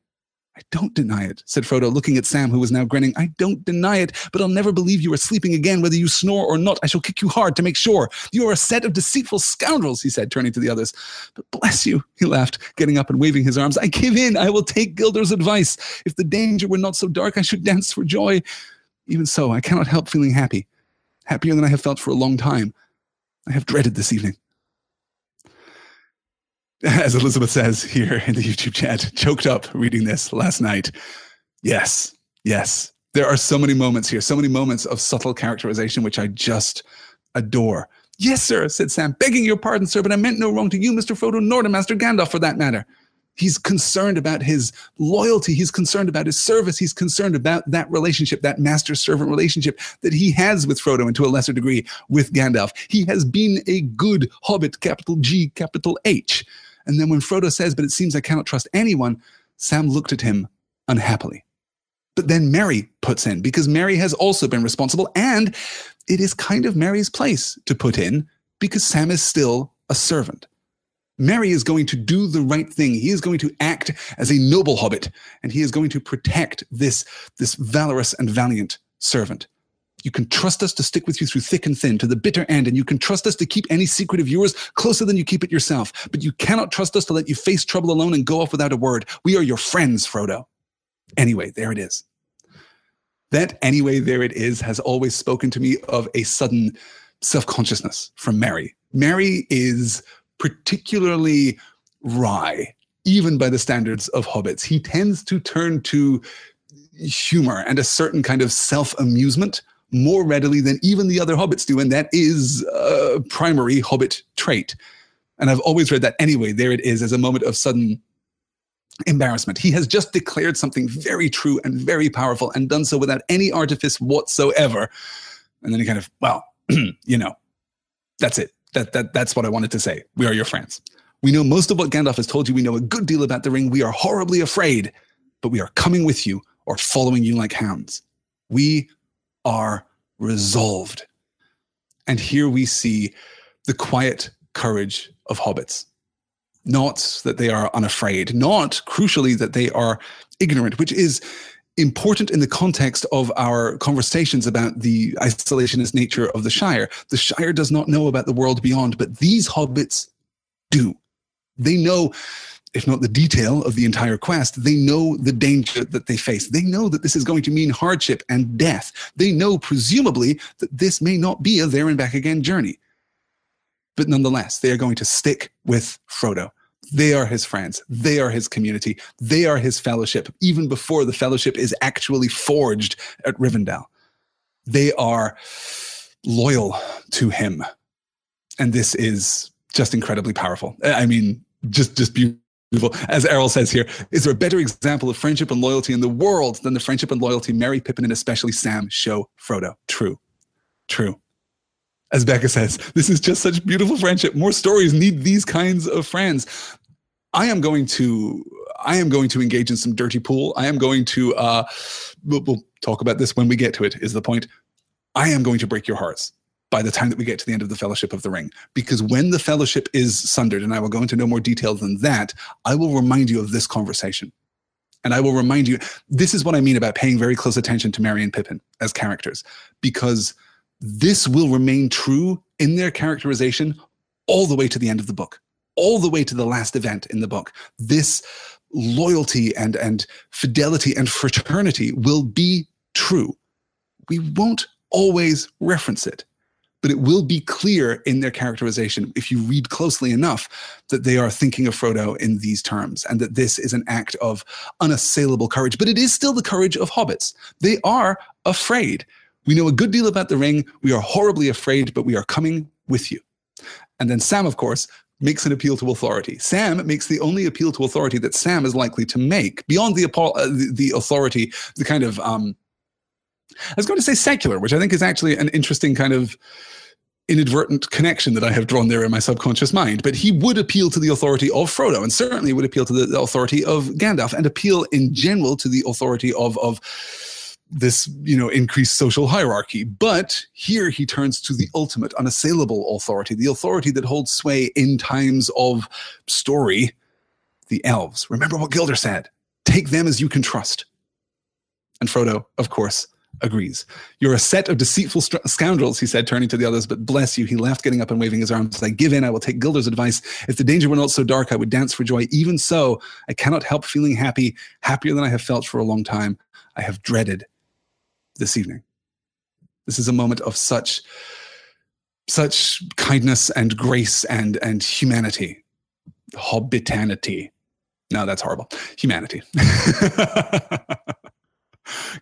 I don't deny it, said Frodo, looking at Sam, who was now grinning. I don't deny it, but I'll never believe you are sleeping again, whether you snore or not. I shall kick you hard to make sure. You are a set of deceitful scoundrels, he said, turning to the others. But bless you, he laughed, getting up and waving his arms. I give in. I will take Gildor's advice. If the danger were not so dark, I should dance for joy. Even so, I cannot help feeling happy, happier than I have felt for a long time. I have dreaded this evening as Elizabeth says here in the YouTube chat, choked up reading this last night. Yes, yes. There are so many moments here, so many moments of subtle characterization, which I just adore. Yes, sir, said Sam, begging your pardon, sir, but I meant no wrong to you, Mr. Frodo, nor to Master Gandalf for that matter. He's concerned about his loyalty. He's concerned about his service. He's concerned about that relationship, that master servant relationship that he has with Frodo and to a lesser degree with Gandalf. He has been a good hobbit, capital G, capital H. And then when Frodo says, But it seems I cannot trust anyone, Sam looked at him unhappily. But then Merry puts in because Merry has also been responsible. And it is kind of Merry's place to put in because Sam is still a servant. Merry is going to do the right thing. He is going to act as a noble hobbit, and he is going to protect this, this valorous and valiant servant. You can trust us to stick with you through thick and thin to the bitter end, and you can trust us to keep any secret of yours closer than you keep it yourself. But you cannot trust us to let you face trouble alone and go off without a word. We are your friends, Frodo. Anyway, there it is. That anyway, there it is has always spoken to me of a sudden self consciousness from Merry. Merry is particularly wry, even by the standards of hobbits. He tends to turn to humor and a certain kind of self amusement more readily than even the other hobbits do, and that is a primary hobbit trait. And I've always read that anyway. There it is as a moment of sudden embarrassment. He has just declared something very true and very powerful and done so without any artifice whatsoever. And then he kind of, well, *clears throat* you know, that's it. That, that, that's what I wanted to say. We are your friends. We know most of what Gandalf has told you. We know a good deal about the ring. We are horribly afraid, but we are coming with you or following you like hounds. We are resolved. And here we see the quiet courage of hobbits. Not that they are unafraid, not crucially that they are ignorant, which is important in the context of our conversations about the isolationist nature of the Shire. The Shire does not know about the world beyond, but these hobbits do. They know if not the detail of the entire quest, they know the danger that they face. They know that this is going to mean hardship and death. They know, presumably, that this may not be a there and back again journey. But nonetheless, they are going to stick with Frodo. They are his friends. They are his community. They are his fellowship, even before the fellowship is actually forged at Rivendell. They are loyal to him. And this is just incredibly powerful. I mean, just just beautiful as Errol says here, is there a better example of friendship and loyalty in the world than the friendship and loyalty Merry, Pippin, and especially Sam show Frodo? True. True. As Becca says, this is just such beautiful friendship. More stories need these kinds of friends. I am going to I am going to engage in some dirty pool. I am going to uh we'll, we'll talk about this when we get to it, is the point. I am going to break your hearts by the time that we get to the end of the Fellowship of the Ring. Because when the Fellowship is sundered, and I will go into no more detail than that, I will remind you of this conversation. And I will remind you, this is what I mean about paying very close attention to Merry and Pippin as characters, because this will remain true in their characterization all the way to the end of the book, all the way to the last event in the book. This loyalty and, and fidelity and fraternity will be true. We won't always reference it but it will be clear in their characterization if you read closely enough that they are thinking of Frodo in these terms and that this is an act of unassailable courage. But it is still the courage of hobbits. They are afraid. We know a good deal about the ring. We are horribly afraid, but we are coming with you. And then Sam, of course, makes an appeal to authority. Sam makes the only appeal to authority that Sam is likely to make beyond the, uh, the authority, the kind of um, I was going to say secular, which I think is actually an interesting kind of inadvertent connection that I have drawn there in my subconscious mind. But he would appeal to the authority of Frodo, and certainly would appeal to the, the authority of Gandalf, and appeal in general to the authority of of this you know increased social hierarchy but here he turns to the ultimate unassailable authority the authority that holds sway in times of story the elves remember what gildor said take them as you can trust and frodo of course agrees. You're a set of deceitful scoundrels, he said, turning to the others, but bless you. He laughed, getting up and waving his arms. I give in. I will take Gildor's advice. If the danger were not so dark, I would dance for joy. Even so, I cannot help feeling happy, happier than I have felt for a long time. I have dreaded this evening. This is a moment of such such kindness and grace and and humanity hobbitanity no that's horrible humanity *laughs*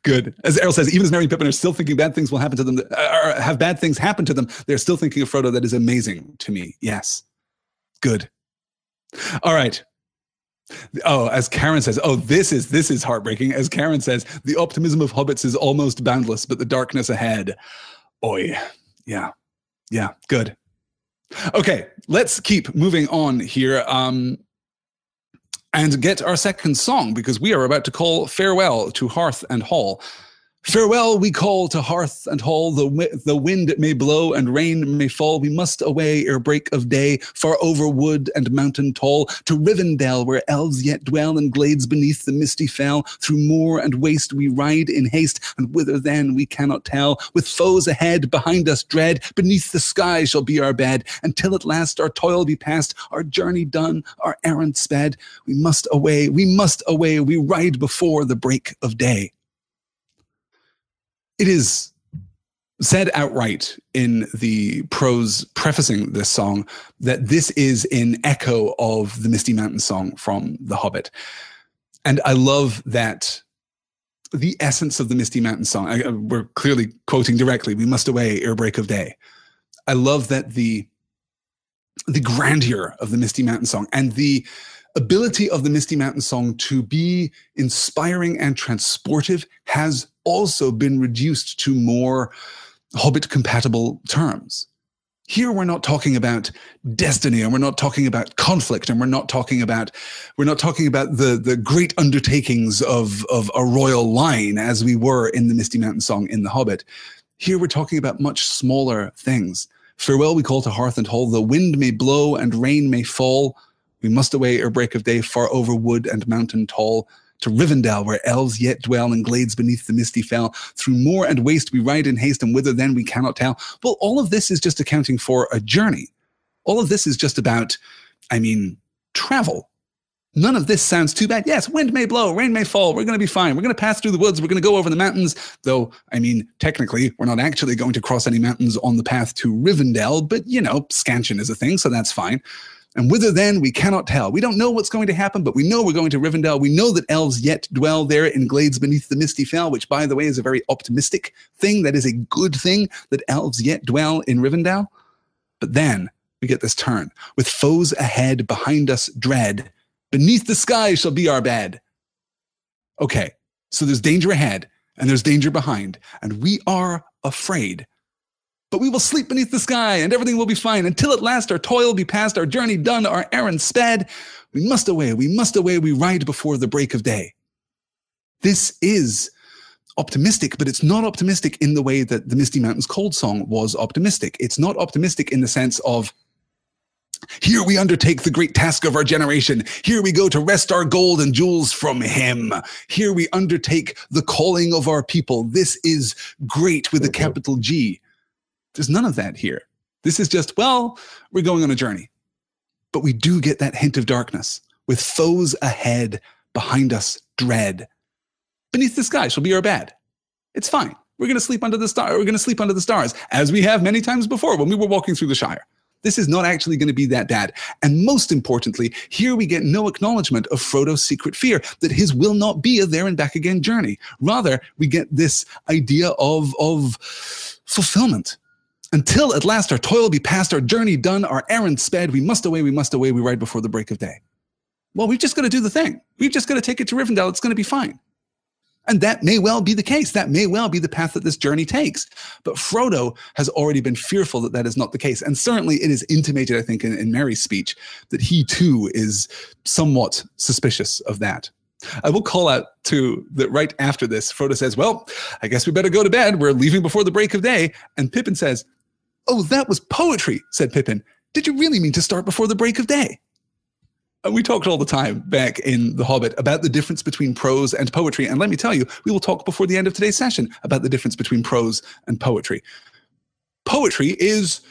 Good. As Errol says, even as Merry and Pippin are still thinking bad things will happen to them, uh, or have bad things happen to them, they're still thinking of Frodo. That is amazing to me. Yes. Good. All right. Oh, as Karen says, oh, this is this is heartbreaking. As Karen says, the optimism of hobbits is almost boundless, but the darkness ahead. Oi. Yeah. Yeah. Good. Okay, let's keep moving on here. Um, and get our second song because we are about to call farewell to Hearth and Hall. Farewell, we call to hearth and hall. The, the wind may blow and rain may fall. We must away ere break of day, far over wood and mountain tall, to Rivendell, where elves yet dwell, and glades beneath the misty fell. Through moor and waste we ride in haste, and whither then we cannot tell. With foes ahead, behind us dread, beneath the sky shall be our bed, until at last our toil be past, our journey done, our errand sped. We must away, we must away, we ride before the break of day it is said outright in the prose prefacing this song that this is an echo of the Misty Mountain song from The Hobbit. And I love that the essence of the Misty Mountain song, I, we're clearly quoting directly, we must away ere break of day. I love that the the grandeur of the Misty Mountain song and the ability of the Misty Mountain song to be inspiring and transportive has also been reduced to more Hobbit compatible terms. Here we're not talking about destiny and we're not talking about conflict and we're not talking about we're not talking about the the great undertakings of of a royal line as we were in the Misty Mountain song in The Hobbit. Here we're talking about much smaller things. Farewell we call to hearth and hall, the wind may blow and rain may fall, we must away ere break of day, far over wood and mountain tall, to Rivendell, where elves yet dwell in glades beneath the misty fell. Through moor and waste we ride in haste, and whither then we cannot tell. Well, all of this is just accounting for a journey. All of this is just about, I mean, travel. None of this sounds too bad. Yes, wind may blow, rain may fall. We're going to be fine. We're going to pass through the woods. We're going to go over the mountains. Though, I mean, technically, we're not actually going to cross any mountains on the path to Rivendell, but, you know, scansion is a thing, so that's fine. And whither then we cannot tell. We don't know what's going to happen, but we know we're going to Rivendell. We know that elves yet dwell there in glades beneath the misty fell, which, by the way, is a very optimistic thing. That is a good thing that elves yet dwell in Rivendell. But then we get this turn with foes ahead, behind us, dread. Beneath the sky shall be our bed. Okay, so there's danger ahead and there's danger behind, and we are afraid but we will sleep beneath the sky, and everything will be fine until at last our toil be past, our journey done, our errand sped. We must away, we must away, we ride before the break of day. This is optimistic, but it's not optimistic in the way that the Misty Mountains Cold Song was optimistic. It's not optimistic in the sense of, here we undertake the great task of our generation. Here we go to wrest our gold and jewels from him. Here we undertake the calling of our people. This is great with a mm-hmm. capital G. There's none of that here. This is just, well, we're going on a journey. But we do get that hint of darkness with foes ahead, behind us, dread. Beneath the sky shall be our bed. It's fine. We're going to sleep under the star. We're going to sleep under the stars, as we have many times before when we were walking through the Shire. This is not actually going to be that bad. And most importantly, here we get no acknowledgement of Frodo's secret fear that his will not be a there and back again journey. Rather, we get this idea of, of fulfillment until at last our toil be past, our journey done, our errand sped, we must away, we must away, we ride before the break of day. Well, we've just got to do the thing. We've just got to take it to Rivendell. It's going to be fine. And that may well be the case. That may well be the path that this journey takes. But Frodo has already been fearful that that is not the case. And certainly it is intimated, I think, in, in Merry's speech that he too is somewhat suspicious of that. I will call out to that right after this, Frodo says, Well, I guess we better go to bed. We're leaving before the break of day. And Pippin says, Oh, that was poetry, said Pippin. Did you really mean to start before the break of day? Uh, we talked all the time back in The Hobbit about the difference between prose and poetry. And let me tell you, we will talk before the end of today's session about the difference between prose and poetry. Poetry is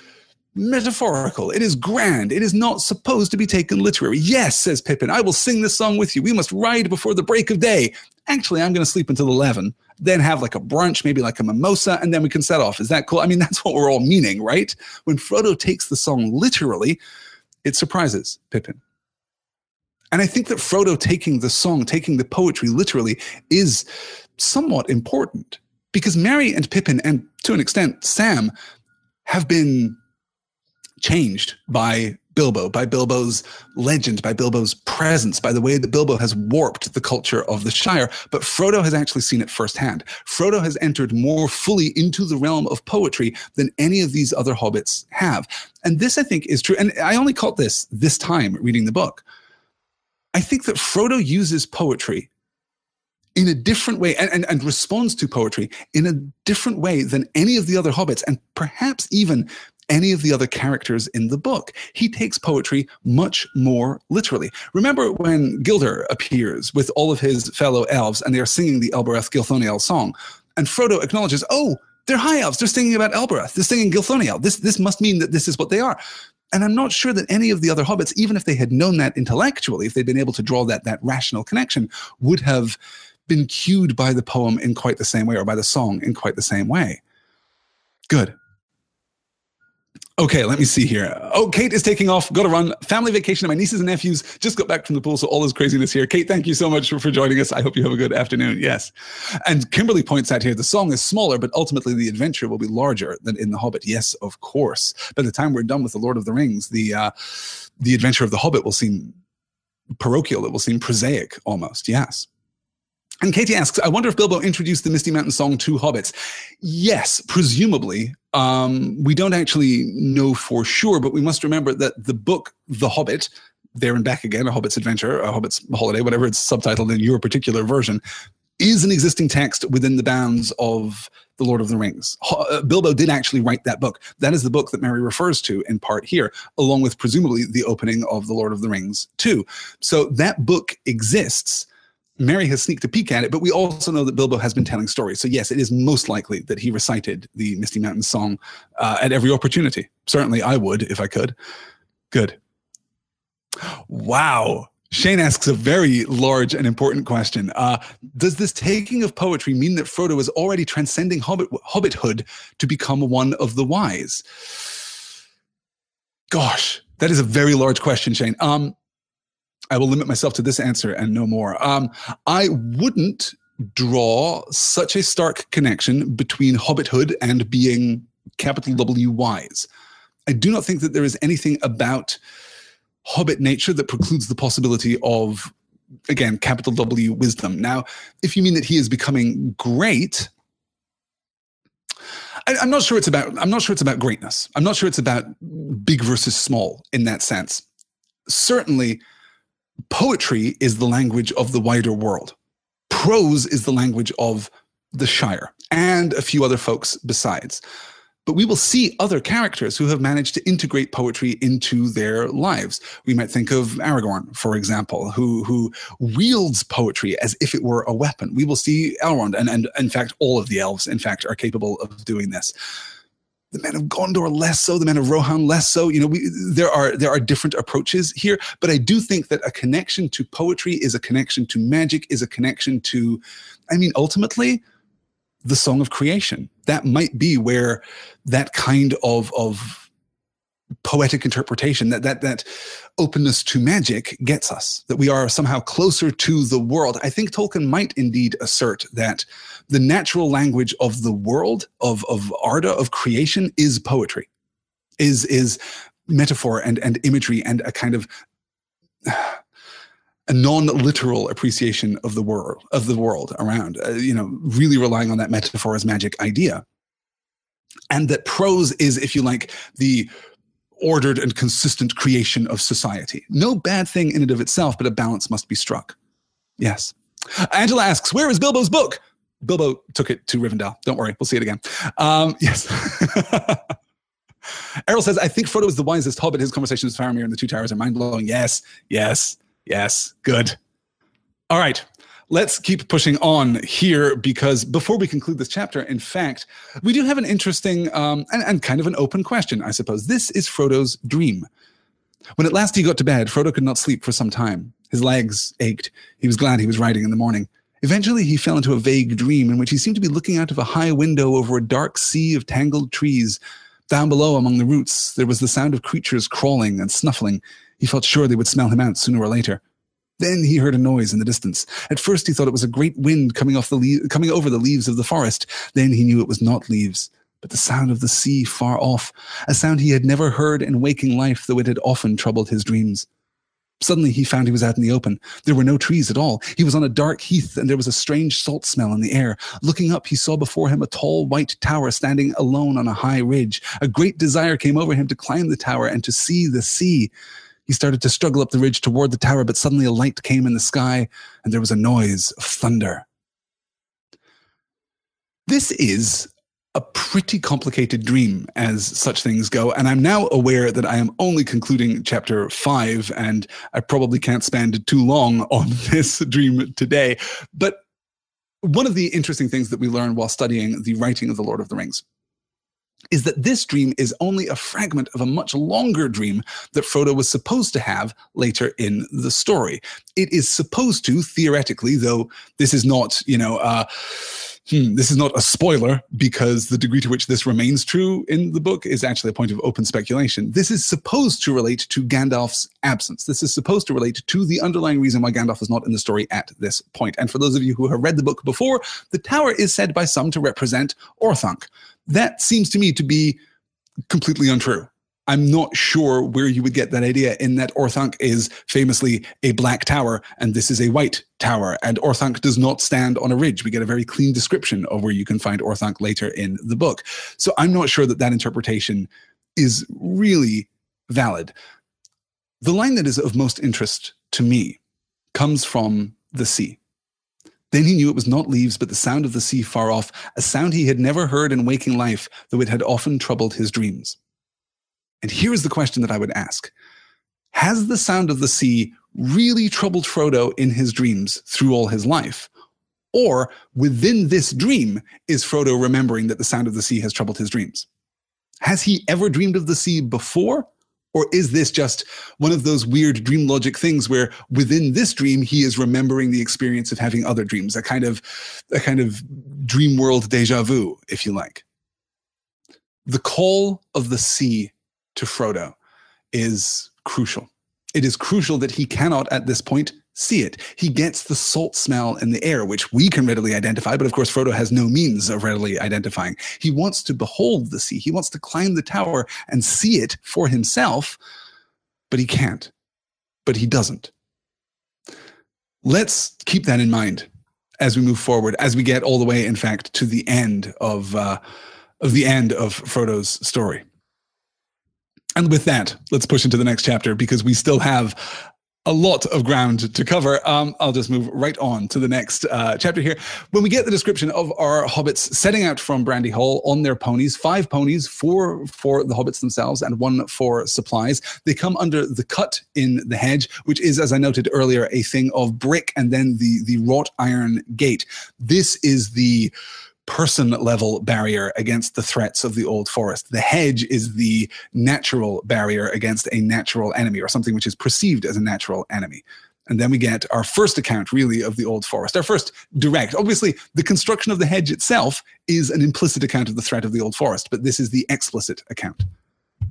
metaphorical. It is grand. It is not supposed to be taken literary. Yes, says Pippin, I will sing this song with you. We must ride before the break of day. Actually, I'm going to sleep until 11, then have like a brunch, maybe like a mimosa, and then we can set off. Is that cool? I mean, *laughs* that's what we're all meaning, right? When Frodo takes the song literally, it surprises Pippin. And I think that Frodo taking the song, taking the poetry literally, is somewhat important because Merry and Pippin, and to an extent Sam, have been changed by Bilbo, by Bilbo's legend, by Bilbo's presence, by the way that Bilbo has warped the culture of the Shire. But Frodo has actually seen it firsthand. Frodo has entered more fully into the realm of poetry than any of these other hobbits have. And this, I think, is true. And I only caught this this time reading the book. I think that Frodo uses poetry in a different way and, and, and, responds to poetry in a different way than any of the other hobbits and perhaps even any of the other characters in the book. He takes poetry much more literally. Remember when Gildor appears with all of his fellow elves and they are singing the Elbereth Gilthoniel song, and Frodo acknowledges, oh, they're high elves. They're singing about Elbereth. They're singing Gilthoniel. This, this must mean that this is what they are. And I'm not sure that any of the other hobbits, even if they had known that intellectually, if they'd been able to draw that, that rational connection, would have been cued by the poem in quite the same way or by the song in quite the same way. Good. Okay, let me see here. Oh, Kate is taking off. Got to run. Family vacation. My nieces and nephews just got back from the pool, so all this craziness here. Kate, thank you so much for, for joining us. I hope you have a good afternoon. Yes. And Kimberly points out here the song is smaller, but ultimately the adventure will be larger than in The Hobbit. Yes, of course. By the time we're done with The Lord of the Rings, the uh, the adventure of The Hobbit will seem parochial. It will seem prosaic almost. Yes. And Katie asks, I wonder if Bilbo introduced the Misty Mountain song to hobbits. Yes, presumably. Um, we don't actually know for sure, but we must remember that the book, The Hobbit, there and back again, A Hobbit's Adventure, A Hobbit's Holiday, whatever it's subtitled in your particular version, is an existing text within the bounds of The Lord of the Rings. Uh, Bilbo did actually write that book. That is the book that Merry refers to in part here, along with presumably the opening of The Lord of the Rings too. So that book exists Merry has sneaked a peek at it, but we also know that Bilbo has been telling stories. So, yes, it is most likely that he recited the Misty Mountain song uh, at every opportunity. Certainly, I would if I could. Good. Wow. Shane asks a very large and important question. Uh, does this taking of poetry mean that Frodo is already transcending hobbit, hobbithood to become one of the wise? Gosh, that is a very large question, Shane. Um, I will limit myself to this answer and no more. Um, I wouldn't draw such a stark connection between hobbithood and being capital W wise. I do not think that there is anything about hobbit nature that precludes the possibility of again capital W wisdom. Now, if you mean that he is becoming great, I, am not sure it's about. I'm not sure it's about greatness. I'm not sure it's about big versus small in that sense. Certainly, poetry is the language of the wider world. Prose is the language of the Shire and a few other folks besides. But we will see other characters who have managed to integrate poetry into their lives. We might think of Aragorn, for example, who, who wields poetry as if it were a weapon. We will see Elrond, and, and in fact, all of the elves, in fact, are capable of doing this the men of Gondor less so, the men of Rohan less so. You know, we, there are there are different approaches here, but I do think that a connection to poetry is a connection to magic, is a connection to, I mean, ultimately, the song of creation. That might be where that kind of of poetic interpretation that that that openness to magic gets us that we are somehow closer to the world i think tolkien might indeed assert that the natural language of the world of of arda of creation is poetry is is metaphor and and imagery and a kind of *sighs* a non-literal appreciation of the world of the world around uh, you know really relying on that metaphor as magic idea. And that prose is if you like the ordered and consistent creation of society. No bad thing in and of itself but a balance must be struck. Yes. Angela asks where is bilbo's book bilbo took it to rivendell don't worry we'll see it again um, *laughs* yes Errol says, I think Frodo is the wisest hobbit. His conversation with Faramir and the Two Towers are mind blowing. Yes, yes. Yes, good. All right, let's keep pushing on here because before we conclude this chapter, in fact, we do have an interesting um, and, and kind of an open question, I suppose. This is Frodo's dream. When at last he got to bed, Frodo could not sleep for some time. His legs ached. He was glad he was riding in the morning. Eventually, he fell into a vague dream in which he seemed to be looking out of a high window over a dark sea of tangled trees. Down below, among the roots, there was the sound of creatures crawling and snuffling. He felt sure they would smell him out sooner or later. Then he heard a noise in the distance. At first, he thought it was a great wind coming off the le- coming over the leaves of the forest. Then he knew it was not leaves, but the sound of the sea far off, a sound he had never heard in waking life, though it had often troubled his dreams. Suddenly, he found he was out in the open. There were no trees at all. He was on a dark heath, and there was a strange salt smell in the air. Looking up, he saw before him a tall white tower standing alone on a high ridge. A great desire came over him to climb the tower and to see the sea. He started to struggle up the ridge toward the tower, but suddenly a light came in the sky and there was a noise of thunder. This is a pretty complicated dream as such things go. And I'm now aware that I am only concluding chapter five, and I probably can't spend too long *laughs* on this dream today. But one of the interesting things that we learn while studying the writing of The Lord of the Rings is that this dream is only a fragment of a much longer dream that Frodo was supposed to have later in the story. It is supposed to, theoretically, though this is not, you know, uh, hmm, this is not a spoiler because the degree to which this remains true in the book is actually a point of open speculation. This is supposed to relate to Gandalf's absence. This is supposed to relate to the underlying reason why Gandalf is not in the story at this point. And for those of you who have read the book before, the tower is said by some to represent Orthanc. That seems to me to be completely untrue. I'm not sure where you would get that idea in that Orthanc is famously a black tower and this is a white tower. And Orthanc does not stand on a ridge. We get a very clean description of where you can find Orthanc later in the book. So I'm not sure that that interpretation is really valid. The line that is of most interest to me comes from the sea. Then he knew it was not leaves, but the sound of the sea far off, a sound he had never heard in waking life, though it had often troubled his dreams. And here is the question that I would ask Has the sound of the sea really troubled Frodo in his dreams through all his life? Or within this dream, is Frodo remembering that the sound of the sea has troubled his dreams? Has he ever dreamed of the sea before? Or is this just one of those weird dream logic things where within this dream he is remembering the experience of having other dreams, a kind of a kind of dream world deja vu, if you like. The call of the sea to Frodo is crucial. It is crucial that he cannot at this point see it. He gets the salt smell in the air, which we can readily identify, but of course, Frodo has no means of readily identifying. He wants to behold the sea, he wants to climb the tower and see it for himself, but he can't. But he doesn't. Let's keep that in mind as we move forward, as we get all the way, in fact, to the end of, uh, of the end of Frodo's story. And with that, let's push into the next chapter because we still have a lot of ground to cover. Um, I'll just move right on to the next uh, chapter here. When we get the description of our hobbits setting out from Brandy Hall on their ponies, five ponies, four for the hobbits themselves and one for supplies. They come under the cut in the hedge, which is, as I noted earlier, a thing of brick and then the the wrought iron gate. This is the person level barrier against the threats of the old forest. The hedge is the natural barrier against a natural enemy or something which is perceived as a natural enemy. And then we get our first account, really, of the old forest. Our first direct. Obviously, the construction of the hedge itself is an implicit account of the threat of the old forest, but this is the explicit account.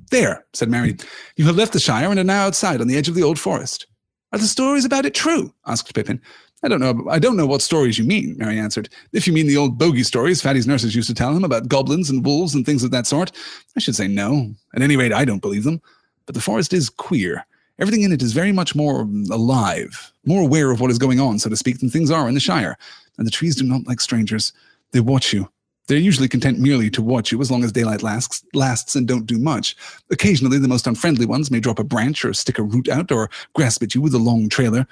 There, said Merry, you have left the Shire and are now outside on the edge of the old forest. Are the stories about it true? asked Pippin. I don't know. I don't know what stories you mean, Merry answered. If you mean the old bogey stories Fatty's nurses used to tell him about goblins and wolves and things of that sort, I should say no. At any rate, I don't believe them. But the forest is queer. Everything in it is very much more alive, more aware of what is going on, so to speak, than things are in the Shire. And the trees do not like strangers. They watch you. They're usually content merely to watch you as long as daylight lasts, lasts and don't do much. Occasionally, the most unfriendly ones may drop a branch or stick a root out or grasp at you with a long trailer.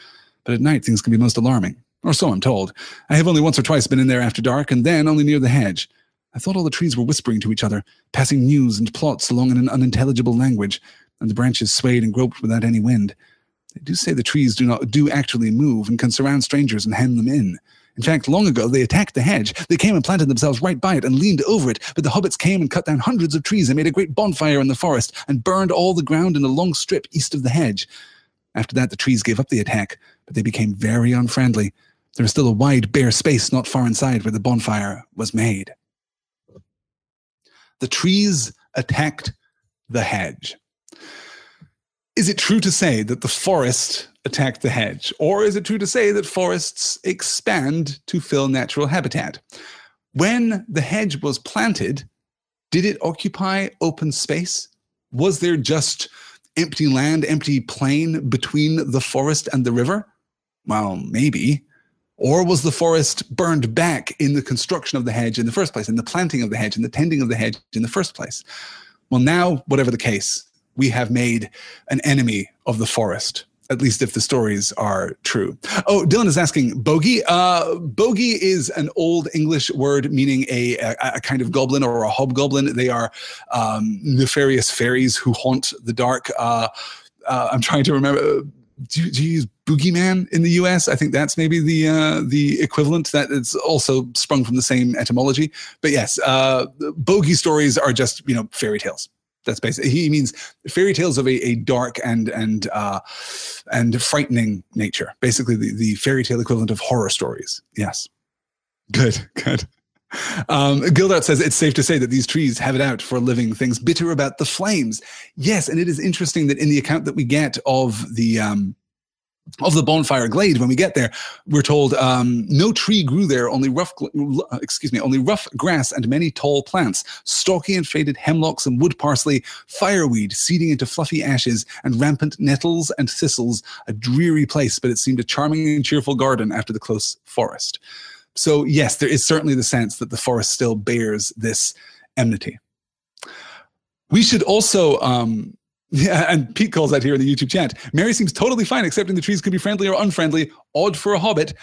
But at night, things can be most alarming. Or so I'm told. I have only once or twice been in there after dark, and then only near the hedge. I thought all the trees were whispering to each other, passing news and plots along in an unintelligible language, and the branches swayed and groped without any wind. They do say the trees do not do actually move and can surround strangers and hem them in. In fact, long ago, they attacked the hedge. They came and planted themselves right by it and leaned over it, but the hobbits came and cut down hundreds of trees and made a great bonfire in the forest and burned all the ground in a long strip east of the hedge. After that, the trees gave up the attack, but they became very unfriendly. There is still a wide, bare space not far inside where the bonfire was made. The trees attacked the hedge. Is it true to say that the forest attacked the hedge? Or is it true to say that forests expand to fill natural habitat? When the hedge was planted, did it occupy open space? Was there just empty land, empty plain between the forest and the river? Well, maybe. Or was the forest burned back in the construction of the hedge in the first place, in the planting of the hedge, in the tending of the hedge in the first place? Well, now, whatever the case, we have made an enemy of the forest at least if the stories are true. Oh, Dylan is asking bogey. Uh, bogey is an old English word meaning a, a, a kind of goblin or a hobgoblin. They are um, nefarious fairies who haunt the dark. Uh, uh, I'm trying to remember. Do do you, use boogeyman in the U.S.? I think that's maybe the uh, the equivalent. That it's also sprung from the same etymology. But yes, uh, bogey stories are just you know fairy tales that's basically he means fairy tales of a, a dark and and uh, and frightening nature. Basically, the, the fairy tale equivalent of horror stories. Yes, good, good. Um, Gildor says it's safe to say that these trees have it out for living things bitter about the flames. Yes, and it is interesting that in the account that we get of the um, of the bonfire glade when we get there we're told um, no tree grew there only rough excuse me only rough grass and many tall plants stocky and faded hemlocks and wood parsley fireweed seeding into fluffy ashes and rampant nettles and thistles a dreary place but it seemed a charming and cheerful garden after the close forest. So yes there is certainly the sense that the forest still bears this enmity. We should also um, yeah, and Pete calls that here in the YouTube chat. Merry seems totally fine accepting the trees could be friendly or unfriendly. Odd for a hobbit.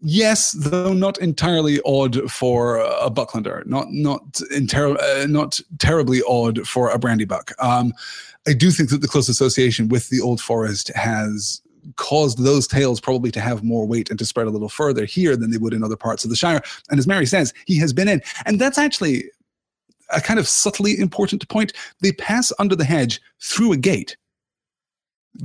Yes, though not entirely odd for a Bucklander. Not not ter- uh, not terribly odd for a Brandybuck. Um, I do think that the close association with the Old Forest has caused those tales probably to have more weight and to spread a little further here than they would in other parts of the Shire. And as Merry says, he has been in. And that's actually a kind of subtly important point. They pass under the hedge through a gate.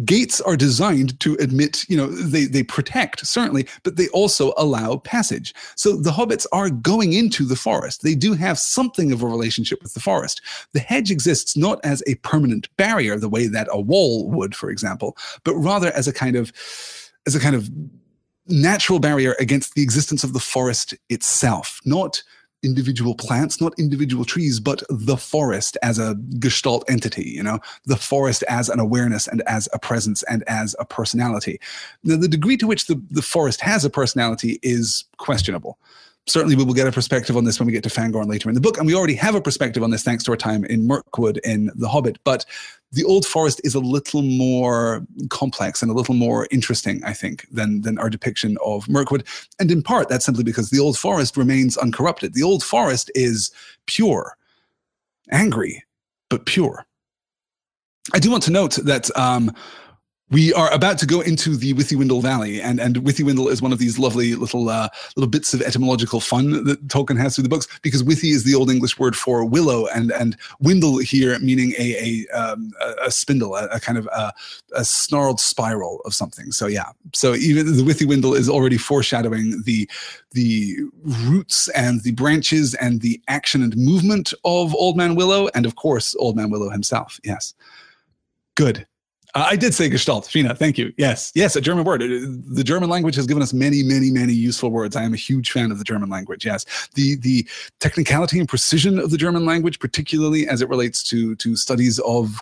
Gates are designed to admit, you know, they, they protect, certainly, but they also allow passage. So the hobbits are going into the forest. They do have something of a relationship with the forest. The hedge exists not as a permanent barrier, the way that a wall would, for example, but rather as a kind of as a kind of natural barrier against the existence of the forest itself, not individual plants, not individual trees, but the forest as a gestalt entity, you know, the forest as an awareness and as a presence and as a personality. Now, the degree to which the, the forest has a personality is questionable certainly we will get a perspective on this when we get to Fangorn later in the book. And we already have a perspective on this thanks to our time in Mirkwood in The Hobbit. But the Old Forest is a little more complex and a little more interesting, I think, than, than our depiction of Mirkwood. And in part, that's simply because the Old Forest remains uncorrupted. The Old Forest is pure, angry, but pure. I do want to note that um, we are about to go into the Withywindle Valley, and and Withywindle is one of these lovely little uh, little bits of etymological fun that Tolkien has through the books, because Withy is the old English word for willow, and and windle here meaning a a, um, a spindle, a, a, kind of a, a, snarled spiral of something. So yeah, so even the Withywindle is already foreshadowing the the roots and the branches and the action and movement of Old Man Willow, and of course Old Man Willow himself. Yes, good. Uh, I did say Gestalt, Fina. Thank you. Yes, yes, a German word. Uh, the German language has given us many, many, many useful words. I am a huge fan of the German language. Yes, the the technicality and precision of the German language, particularly as it relates to to studies of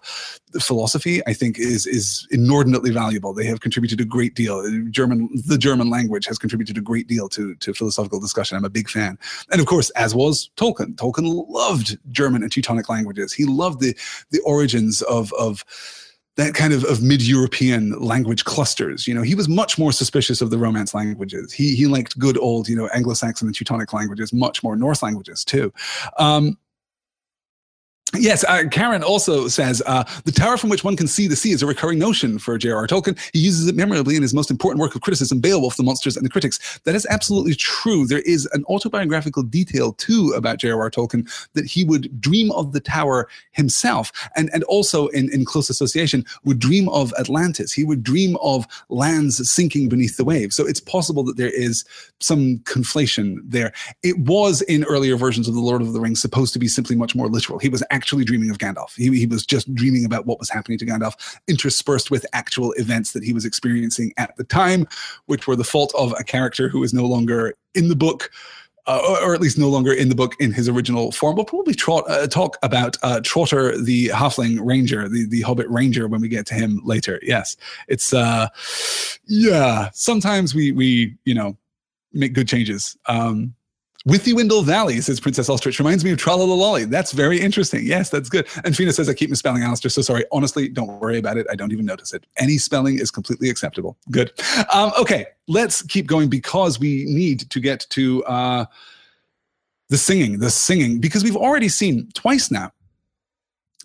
philosophy, I think is is inordinately valuable. They have contributed a great deal. German, the German language has contributed a great deal to to philosophical discussion. I'm a big fan, and of course, as was Tolkien. Tolkien loved German and Teutonic languages. He loved the the origins of of that kind of, of mid-European language clusters. You know, he was much more suspicious of the Romance languages. He he liked good old, you know, Anglo-Saxon and Teutonic languages, much more Norse languages too. Um, Yes, uh, Karen also says uh, the tower from which one can see the sea is a recurring notion for J.R.R. Tolkien. He uses it memorably in his most important work of criticism, Beowulf, the Monsters, and the Critics. That is absolutely true. There is an autobiographical detail too about J.R.R. Tolkien that he would dream of the tower himself, and and also in in close association would dream of Atlantis. He would dream of lands sinking beneath the waves. So it's possible that there is some conflation there. It was in earlier versions of the Lord of the Rings supposed to be simply much more literal. He was actually dreaming of Gandalf. He, he was just dreaming about what was happening to Gandalf, interspersed with actual events that he was experiencing at the time, which were the fault of a character who is no longer in the book. Uh, or, at least no longer in the book in his original form. We'll probably trot, uh, talk about uh, Trotter, the Halfling Ranger, the, the Hobbit Ranger, when we get to him later. Yes, it's uh, yeah. Sometimes we we you know make good changes. Um, Withywindle Valley, says Princess Ostrich, reminds me of Tralalalolly. That's very interesting. Yes, that's good. And Fina says, I keep misspelling Alistair, so sorry. Honestly, don't worry about it. I don't even notice it. Any spelling is completely acceptable. Good. Um, okay, let's keep going because we need to get to uh, the singing, the singing, because we've already seen twice now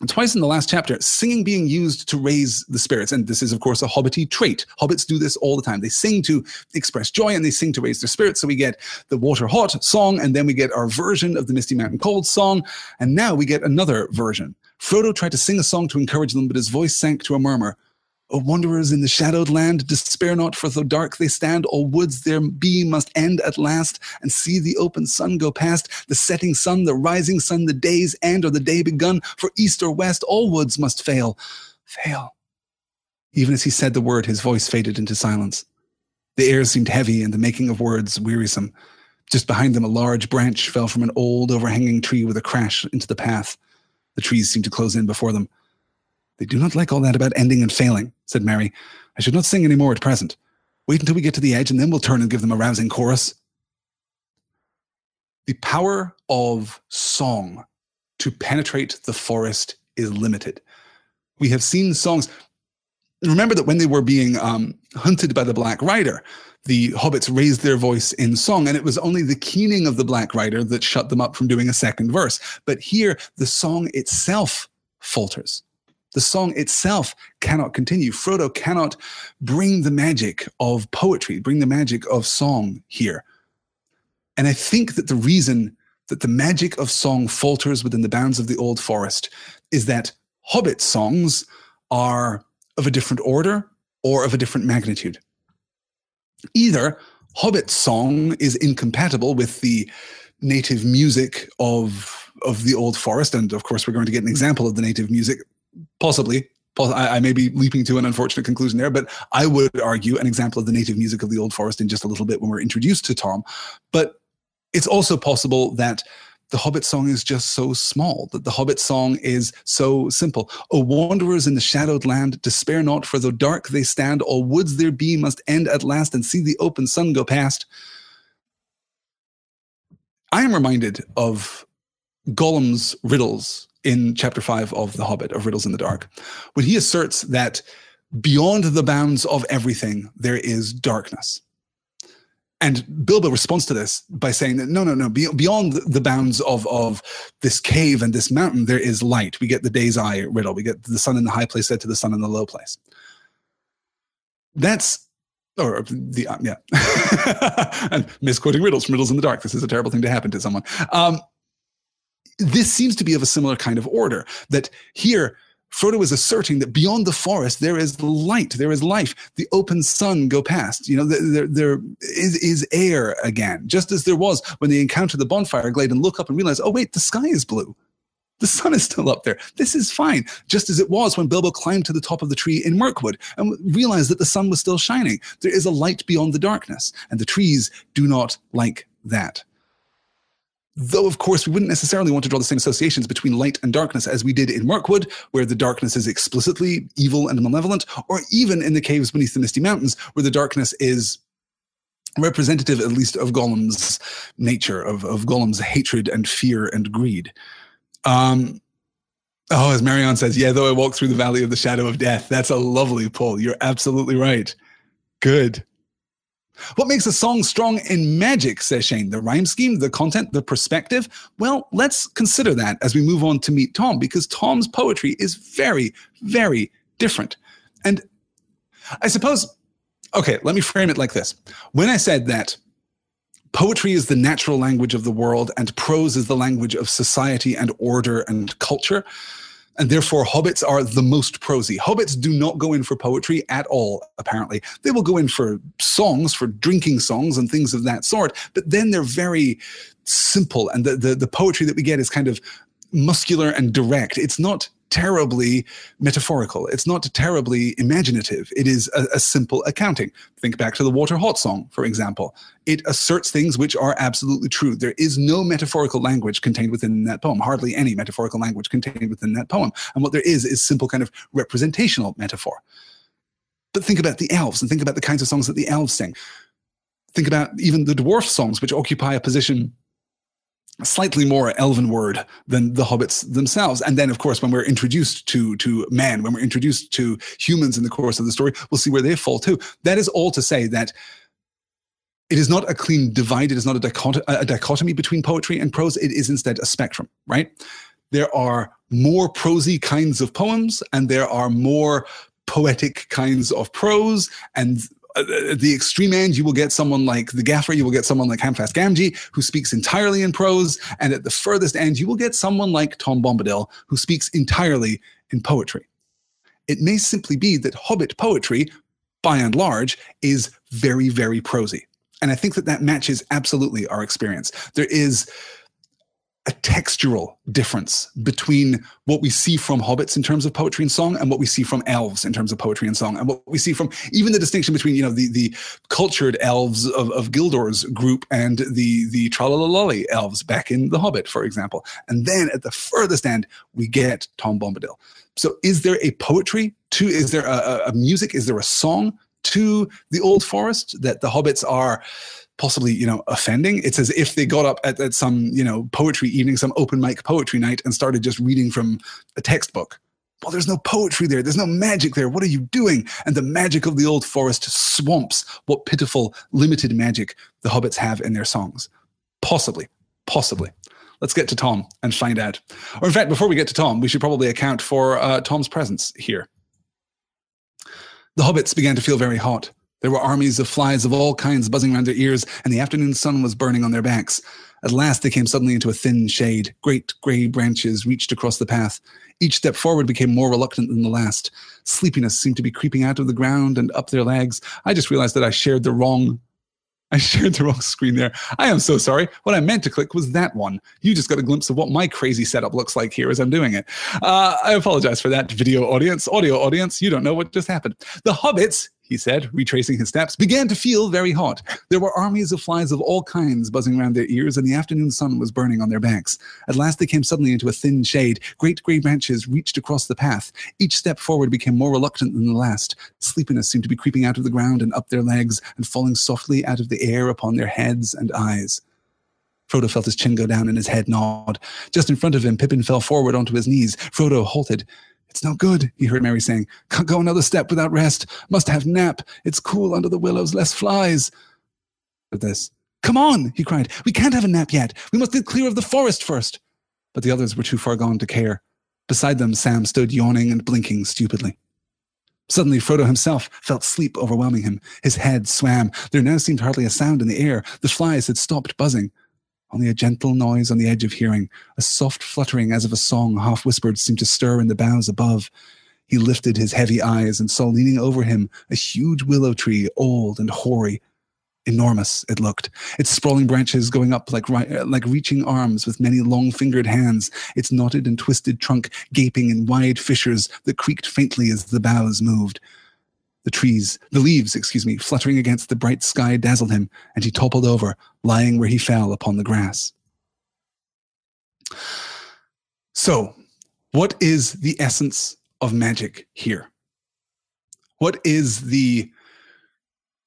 twice in the last chapter, singing being used to raise the spirits. And this is, of course, a hobbity trait. Hobbits do this all the time. They sing to express joy and they sing to raise their spirits. So we get the Water Hot song, and then we get our version of the Misty Mountain Cold song. And now we get another version. Frodo tried to sing a song to encourage them, but his voice sank to a murmur. O wanderers in the shadowed land, despair not, for though dark they stand, all woods there be must end at last, and see the open sun go past, the setting sun, the rising sun, the day's end or the day begun, for east or west all woods must fail. Fail. Even as he said the word, his voice faded into silence. The air seemed heavy and the making of words wearisome. Just behind them, a large branch fell from an old overhanging tree with a crash into the path. The trees seemed to close in before them. They do not like all that about ending and failing, said Merry. I should not sing any more at present. Wait until we get to the edge, and then we'll turn and give them a rousing chorus. The power of song to penetrate the forest is limited. We have seen songs. Remember that when they were being um, hunted by the Black Rider, the hobbits raised their voice in song, and it was only the keening of the Black Rider that shut them up from doing a second verse. But here, the song itself falters. The song itself cannot continue. Frodo cannot bring the magic of poetry, bring the magic of song here. And I think that the reason that the magic of song falters within the bounds of the Old Forest is that Hobbit songs are of a different order or of a different magnitude. Either Hobbit song is incompatible with the native music of of the old forest and of course we're going to get an example of the native music possibly I, may be leaping to an unfortunate conclusion there, but I would argue an example of the native music of the Old Forest in just a little bit when we're introduced to Tom. But it's also possible that the Hobbit song is just so small, that the Hobbit song is so simple. O wanderers in the shadowed land, despair not, for though dark they stand, all woods there be must end at last, and see the open sun go past. I am reminded of Gollum's riddles in chapter five of The Hobbit, of Riddles in the Dark, when he asserts that beyond the bounds of everything, there is darkness. And Bilbo responds to this by saying that no, no, no, beyond the bounds of, of this cave and this mountain, there is light. We get the day's eye riddle. We get the sun in the high place said to the sun in the low place. That's, or the, um, yeah. *laughs* and misquoting riddles from Riddles in the Dark. This is a terrible thing to happen to someone. Um, this seems to be of a similar kind of order that here Frodo is asserting that beyond the forest there is light, there is life. The open sun go past. You know, there, there is, is air again, just as there was when they encounter the bonfire glade and look up and realize, oh wait, the sky is blue. The sun is still up there. This is fine, just as it was when Bilbo climbed to the top of the tree in Mirkwood and realized that the sun was still shining. There is a light beyond the darkness, and the trees do not like that. Though, of course, we wouldn't necessarily want to draw the same associations between light and darkness as we did in Mirkwood, where the darkness is explicitly evil and malevolent, or even in the caves beneath the Misty Mountains, where the darkness is representative, at least, of Gollum's nature, of, of Gollum's hatred and fear and greed. Um, oh, as Marion says, yeah, though I walk through the valley of the shadow of death. That's a lovely pull. You're absolutely right. Good. What makes a song strong in magic, says Shane? The rhyme scheme, the content, the perspective? Well, let's consider that as we move on to meet Tom, because Tom's poetry is very, very different. And I suppose, okay, let me frame it like this. When I said that poetry is the natural language of the world and prose is the language of society and order and culture. And therefore, hobbits are the most prosy. Hobbits do not go in for poetry at all, apparently. They will go in for songs, for drinking songs and things of that sort, but then they're very simple. And the, the, the poetry that we get is kind of muscular and direct. It's not terribly metaphorical. It's not terribly imaginative. It is a, a, simple accounting. Think back to the Water Hot song, for example. It asserts things which are absolutely true. There is no metaphorical language contained within that poem, hardly any metaphorical language contained within that poem. And what there is is simple kind of representational metaphor. But think about the elves and think about the kinds of songs that the elves sing. Think about even the dwarf songs, which occupy a position slightly more elven word than the hobbits themselves. And then of course when we're introduced to to men when we're introduced to humans in the course of the story we'll see where they fall too. That is all to say that it is not a clean divide. It is not a, dichot- a dichotomy between poetry and prose. It is instead a spectrum right? There are more prosy kinds of poems and there are more poetic kinds of prose and at uh, the extreme end, you will get someone like the Gaffer, you will get someone like Hamfast Gamgee, who speaks entirely in prose. And at the furthest end, you will get someone like Tom Bombadil, who speaks entirely in poetry. It may simply be that Hobbit poetry, by and large, is very, very prosy. And I think that that matches absolutely our experience. There is a textural difference between what we see from hobbits in terms of poetry and song and what we see from elves in terms of poetry and song. And what we see from even the distinction between you know the the cultured elves of, of Gildor's group and the the Tralalalali elves back in the Hobbit for example. And then at the furthest end we get Tom Bombadil. So is there a poetry to is there a, a music is there a song to the old forest that the hobbits are possibly you know offending. It's as if they got up at, at some you know poetry evening some open mic poetry night and started just reading from a textbook. Well there's no poetry there. There's no magic there. What are you doing? And the magic of the old forest swamps. What pitiful limited magic the hobbits have in their songs. Possibly. Possibly. Let's get to tom and find out. Or in fact before we get to tom we should probably account for uh, tom's presence here. The hobbits began to feel very hot there were armies of flies of all kinds buzzing around their ears, and the afternoon sun was burning on their backs. At last, they came suddenly into a thin shade. Great gray branches reached across the path. Each step forward became more reluctant than the last. Sleepiness seemed to be creeping out of the ground and up their legs. I just realized that I shared the wrong *laughs* I shared the wrong screen there. I am so sorry. What I meant to click was that one. You just got a glimpse of what my crazy setup looks like here as I'm doing it. Uh, I apologize for that, video audience. Audio audience, you don't know what just happened. The Hobbits, he said, retracing his steps, began to feel very hot. There were armies of flies of all kinds buzzing around their ears, and the afternoon sun was burning on their backs. At last they came suddenly into a thin shade. Great gray branches reached across the path. Each step forward became more reluctant than the last. Sleepiness seemed to be creeping out of the ground and up their legs, and falling softly out of the air upon their heads and eyes. Frodo felt his chin go down and his head nod. Just in front of him, Pippin fell forward onto his knees. Frodo halted. It's no good, he heard Merry saying. Can't go another step without rest. Must have nap. It's cool under the willows, less flies. But this. Come on, he cried. We can't have a nap yet. We must get clear of the forest first. But the others were too far gone to care. Beside them, Sam stood yawning and blinking stupidly. Suddenly, Frodo himself felt sleep overwhelming him. His head swam. There now seemed hardly a sound in the air. The flies had stopped buzzing. Only a gentle noise on the edge of hearing, a soft fluttering as of a song half whispered seemed to stir in the boughs above. He lifted his heavy eyes and saw leaning over him a huge willow tree, old and hoary. Enormous, it looked. Its sprawling branches going up like, uh, like reaching arms with many long fingered hands, its knotted and twisted trunk gaping in wide fissures that creaked faintly as the boughs moved. The trees, the leaves, excuse me, fluttering against the bright sky dazzled him, and he toppled over, lying where he fell upon the grass. So, what is the essence of magic here? What is the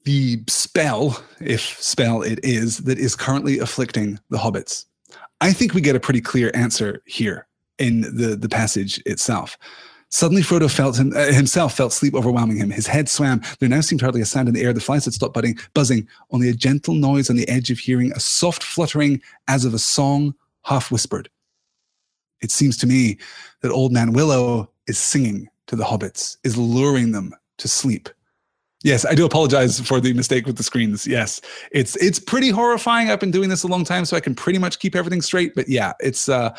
the spell, if spell it is, that is currently afflicting the hobbits? I think we get a pretty clear answer here in the, the passage itself. Suddenly, Frodo felt him, uh, himself felt sleep overwhelming him. His head swam. There now seemed hardly a sound in the air. The flies had stopped budding, buzzing. Only a gentle noise on the edge of hearing, a soft fluttering as of a song, half whispered. It seems to me that Old Man Willow is singing to the hobbits, is luring them to sleep. Yes, I do apologize for the mistake with the screens. Yes, it's it's pretty horrifying. I've been doing this a long time, so I can pretty much keep everything straight. But yeah, it's uh,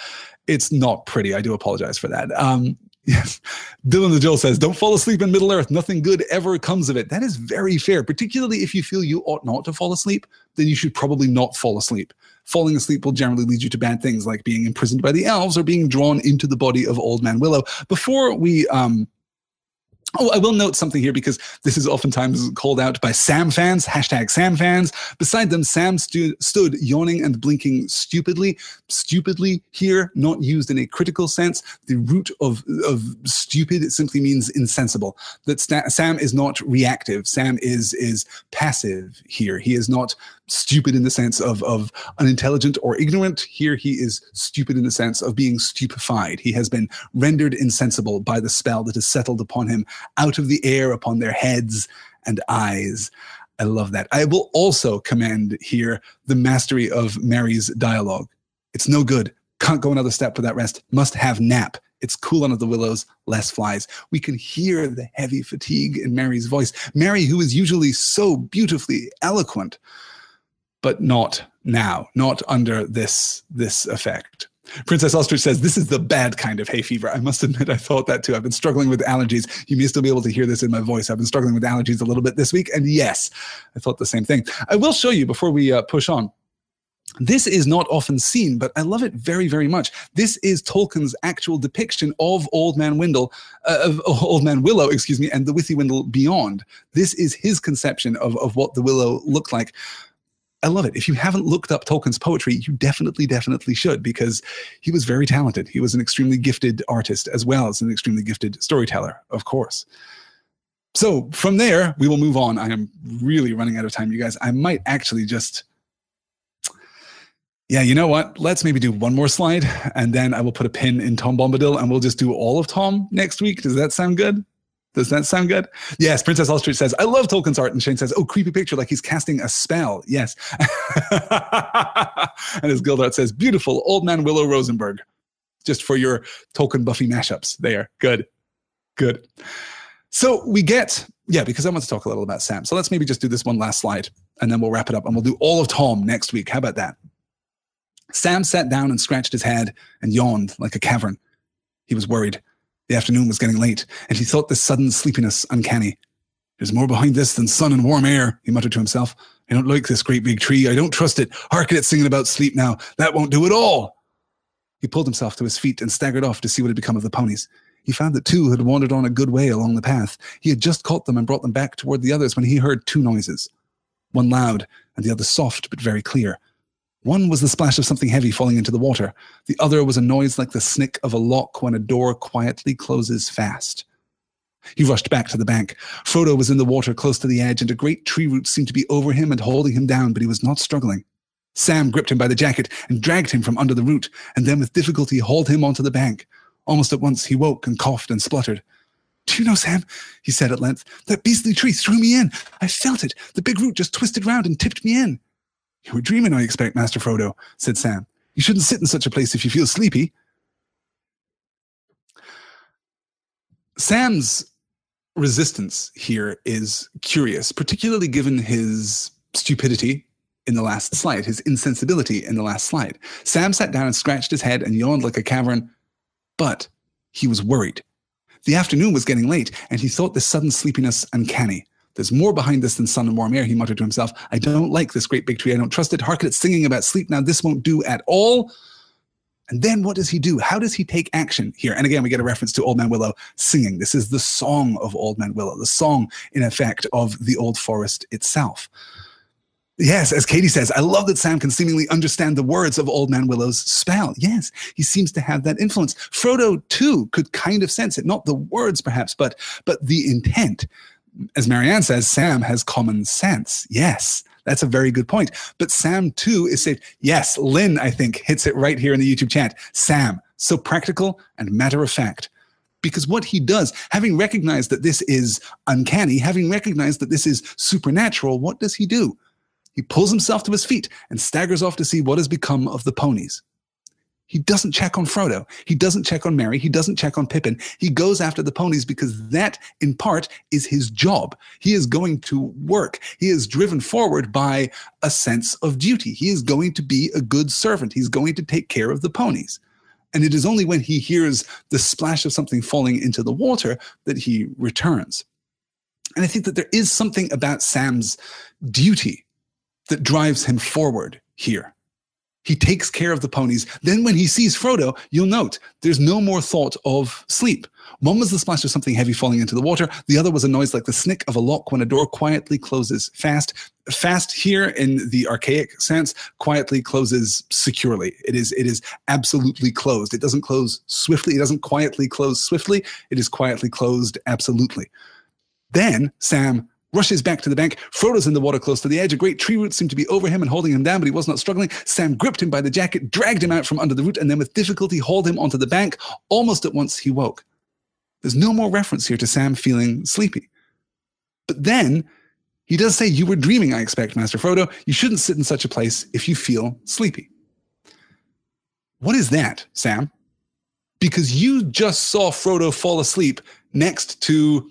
it's not pretty. I do apologize for that. Um, yes, Dylan the Jill says, "Don't fall asleep in Middle Earth. Nothing good ever comes of it." That is very fair. Particularly if you feel you ought not to fall asleep, then you should probably not fall asleep. Falling asleep will generally lead you to bad things like being imprisoned by the elves or being drawn into the body of Old Man Willow. Before we um, Oh, I will note something here because this is oftentimes called out by Sam fans, hashtag Sam fans. Beside them, Sam stu- stood yawning and blinking stupidly. Stupidly here, not used in a critical sense. The root of, of stupid simply means insensible. That sta- Sam is not reactive. Sam is, is passive here. He is not stupid in the sense of, of unintelligent or ignorant. Here he is stupid in the sense of being stupefied. He has been rendered insensible by the spell that has settled upon him out of the air upon their heads and eyes. I love that. I will also commend here the mastery of Merry's dialogue. It's no good. Can't go another step without rest. Must have nap. It's cool under the willows, less flies. We can hear the heavy fatigue in Merry's voice. Mary, who is usually so beautifully eloquent, but not now, not under this this effect. Princess Ostrich says, This is the bad kind of hay fever. I must admit, I thought that too. I've been struggling with allergies. You may still be able to hear this in my voice. I've been struggling with allergies a little bit this week. And yes, I thought the same thing. I will show you before we uh, push on. This is not often seen, but I love it very, very much. This is Tolkien's actual depiction of Old Man Windle, uh, of Old Man Willow, excuse me, and the Withywindle beyond. This is his conception of, of what the Willow looked like. I love it. If you haven't looked up Tolkien's poetry, you definitely, definitely should because he was very talented. He was an extremely gifted artist as well as an extremely gifted storyteller, of course. So from there, we will move on. I am really running out of time, you guys. I might actually just. Yeah, you know what? Let's maybe do one more slide and then I will put a pin in Tom Bombadil and we'll just do all of Tom next week. Does that sound good? Does that sound good? Yes. Princess Ostrich says, I love Tolkien's art. And Shane says, Oh, creepy picture, like he's casting a spell. Yes. *laughs* and as Gildor says, Beautiful, old man Willow Rosenberg. Just for your Tolkien Buffy mashups there. Good. Good. So we get, yeah, because I want to talk a little about Sam. So let's maybe just do this one last slide and then we'll wrap it up and we'll do all of Tom next week. How about that? Sam sat down and scratched his head and yawned like a cavern. He was worried. The afternoon was getting late, and he thought this sudden sleepiness uncanny. There's more behind this than sun and warm air, he muttered to himself. I don't like this great big tree. I don't trust it. Hark at it singing about sleep now. That won't do at all. He pulled himself to his feet and staggered off to see what had become of the ponies. He found that two had wandered on a good way along the path. He had just caught them and brought them back toward the others when he heard two noises. One loud, and the other soft but very clear. One was the splash of something heavy falling into the water. The other was a noise like the snick of a lock when a door quietly closes fast. He rushed back to the bank. Frodo was in the water close to the edge, and a great tree root seemed to be over him and holding him down, but he was not struggling. Sam gripped him by the jacket and dragged him from under the root, and then with difficulty hauled him onto the bank. Almost at once he woke and coughed and spluttered. Do you know, Sam, he said at length, that beastly tree threw me in. I felt it. The big root just twisted round and tipped me in. You were dreaming, I expect, Master Frodo, said Sam. You shouldn't sit in such a place if you feel sleepy. Sam's resistance here is curious, particularly given his stupidity in the last slide, his insensibility in the last slide. Sam sat down and scratched his head and yawned like a cavern, but he was worried. The afternoon was getting late, and he thought this sudden sleepiness uncanny. There's more behind this than sun and warm air, he muttered to himself. I don't like this great big tree. I don't trust it. Hark at it singing about sleep. Now, this won't do at all. And then what does he do? How does he take action here? And again, we get a reference to Old Man Willow singing. This is the song of Old Man Willow, the song, in effect, of the old forest itself. Yes, as Katie says, I love that Sam can seemingly understand the words of Old Man Willow's spell. Yes, he seems to have that influence. Frodo too could kind of sense it, not the words perhaps, but but the intent. As Marianne says, Sam has common sense. Yes, that's a very good point. But Sam too is safe. Yes, Lynn, I think, hits it right here in the YouTube chat. Sam, so practical and matter of fact because what he does, having recognized that this is uncanny, having recognized that this is supernatural, what does he do? He pulls himself to his feet and staggers off to see what has become of the ponies. He doesn't check on Frodo. He doesn't check on Merry. He doesn't check on Pippin. He goes after the ponies because that, in part, is his job. He is going to work. He is driven forward by a sense of duty. He is going to be a good servant. He's going to take care of the ponies. And it is only when he hears the splash of something falling into the water that he returns. And I think that there is something about Sam's duty that drives him forward here. He takes care of the ponies. Then, when he sees Frodo, you'll note there's no more thought of sleep. One was the splash of something heavy falling into the water. The other was a noise like the snick of a lock when a door quietly closes fast. Fast here in the archaic sense, quietly closes securely. It is it is absolutely closed. It doesn't close swiftly. It doesn't quietly close swiftly. It is quietly closed absolutely. Then Sam rushes back to the bank. Frodo's in the water close to the edge. A great tree root seemed to be over him and holding him down, but he was not struggling. Sam gripped him by the jacket, dragged him out from under the root, and then with difficulty hauled him onto the bank. Almost at once, he woke. There's no more reference here to Sam feeling sleepy. But then he does say, You were dreaming, I expect, Master Frodo. You shouldn't sit in such a place if you feel sleepy. What is that, Sam? Because you just saw Frodo fall asleep next to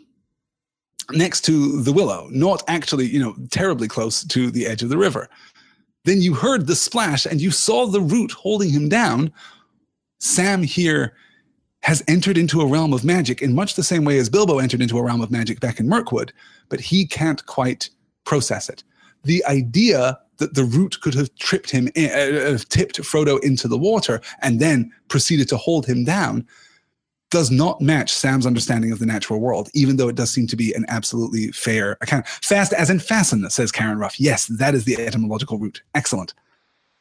next to the willow, not actually, you know, terribly close to the edge of the river. Then you heard the splash and you saw the root holding him down. Sam here has entered into a realm of magic in much the same way as Bilbo entered into a realm of magic back in Mirkwood, but he can't quite process it. The idea that the root could have tripped him, in, uh, uh tipped Frodo into the water and then proceeded to hold him down does not match Sam's understanding of the natural world, even though it does seem to be an absolutely fair account. Fast as in fasten, says Karen Ruff. Yes, that is the etymological root. Excellent.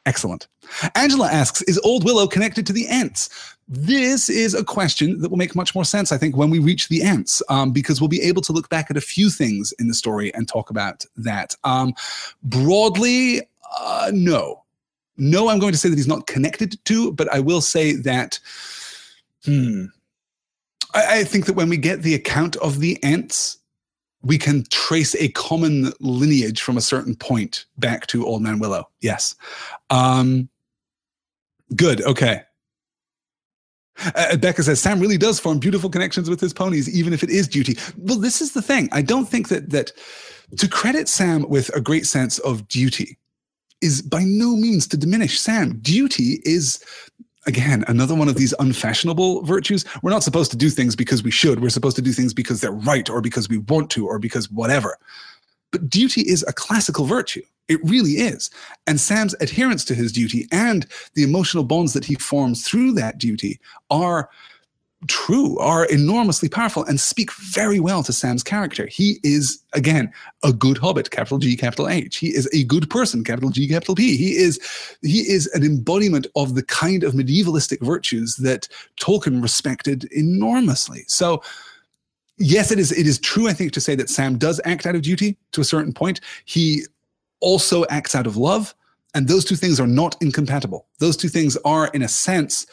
Excellent. Angela asks, is Old Willow connected to the Ents? This is a question that will make much more sense, I think, when we reach the Ents, um, because we'll be able to look back at a few things in the story and talk about that. Um, broadly, uh, no. No, I'm going to say that he's not connected to, but I will say that, hmm, I, I think that when we get the account of the Ents, we can trace a common lineage from a certain point back to Old Man Willow. Yes. Um, good. Okay. Uh, Becca says Sam really does form beautiful connections with his ponies, even if it is duty. Well, this is the thing. I don't think that that to credit Sam with a great sense of duty is by no means to diminish Sam. Duty is again, another one of these unfashionable virtues. We're not supposed to do things because we should. We're supposed to do things because they're right or because we want to or because whatever. But duty is a classical virtue. It really is. And Sam's adherence to his duty and the emotional bonds that he forms through that duty are true, are enormously powerful, and speak very well to Sam's character. He is, again, a good hobbit, capital G, capital H. He is a good person, capital G, capital P. He is he is an embodiment of the kind of medievalistic virtues that Tolkien respected enormously. So yes, it is it is true, I think, to say that Sam does act out of duty to a certain point. He also acts out of love. And those two things are not incompatible. Those two things are, in a sense,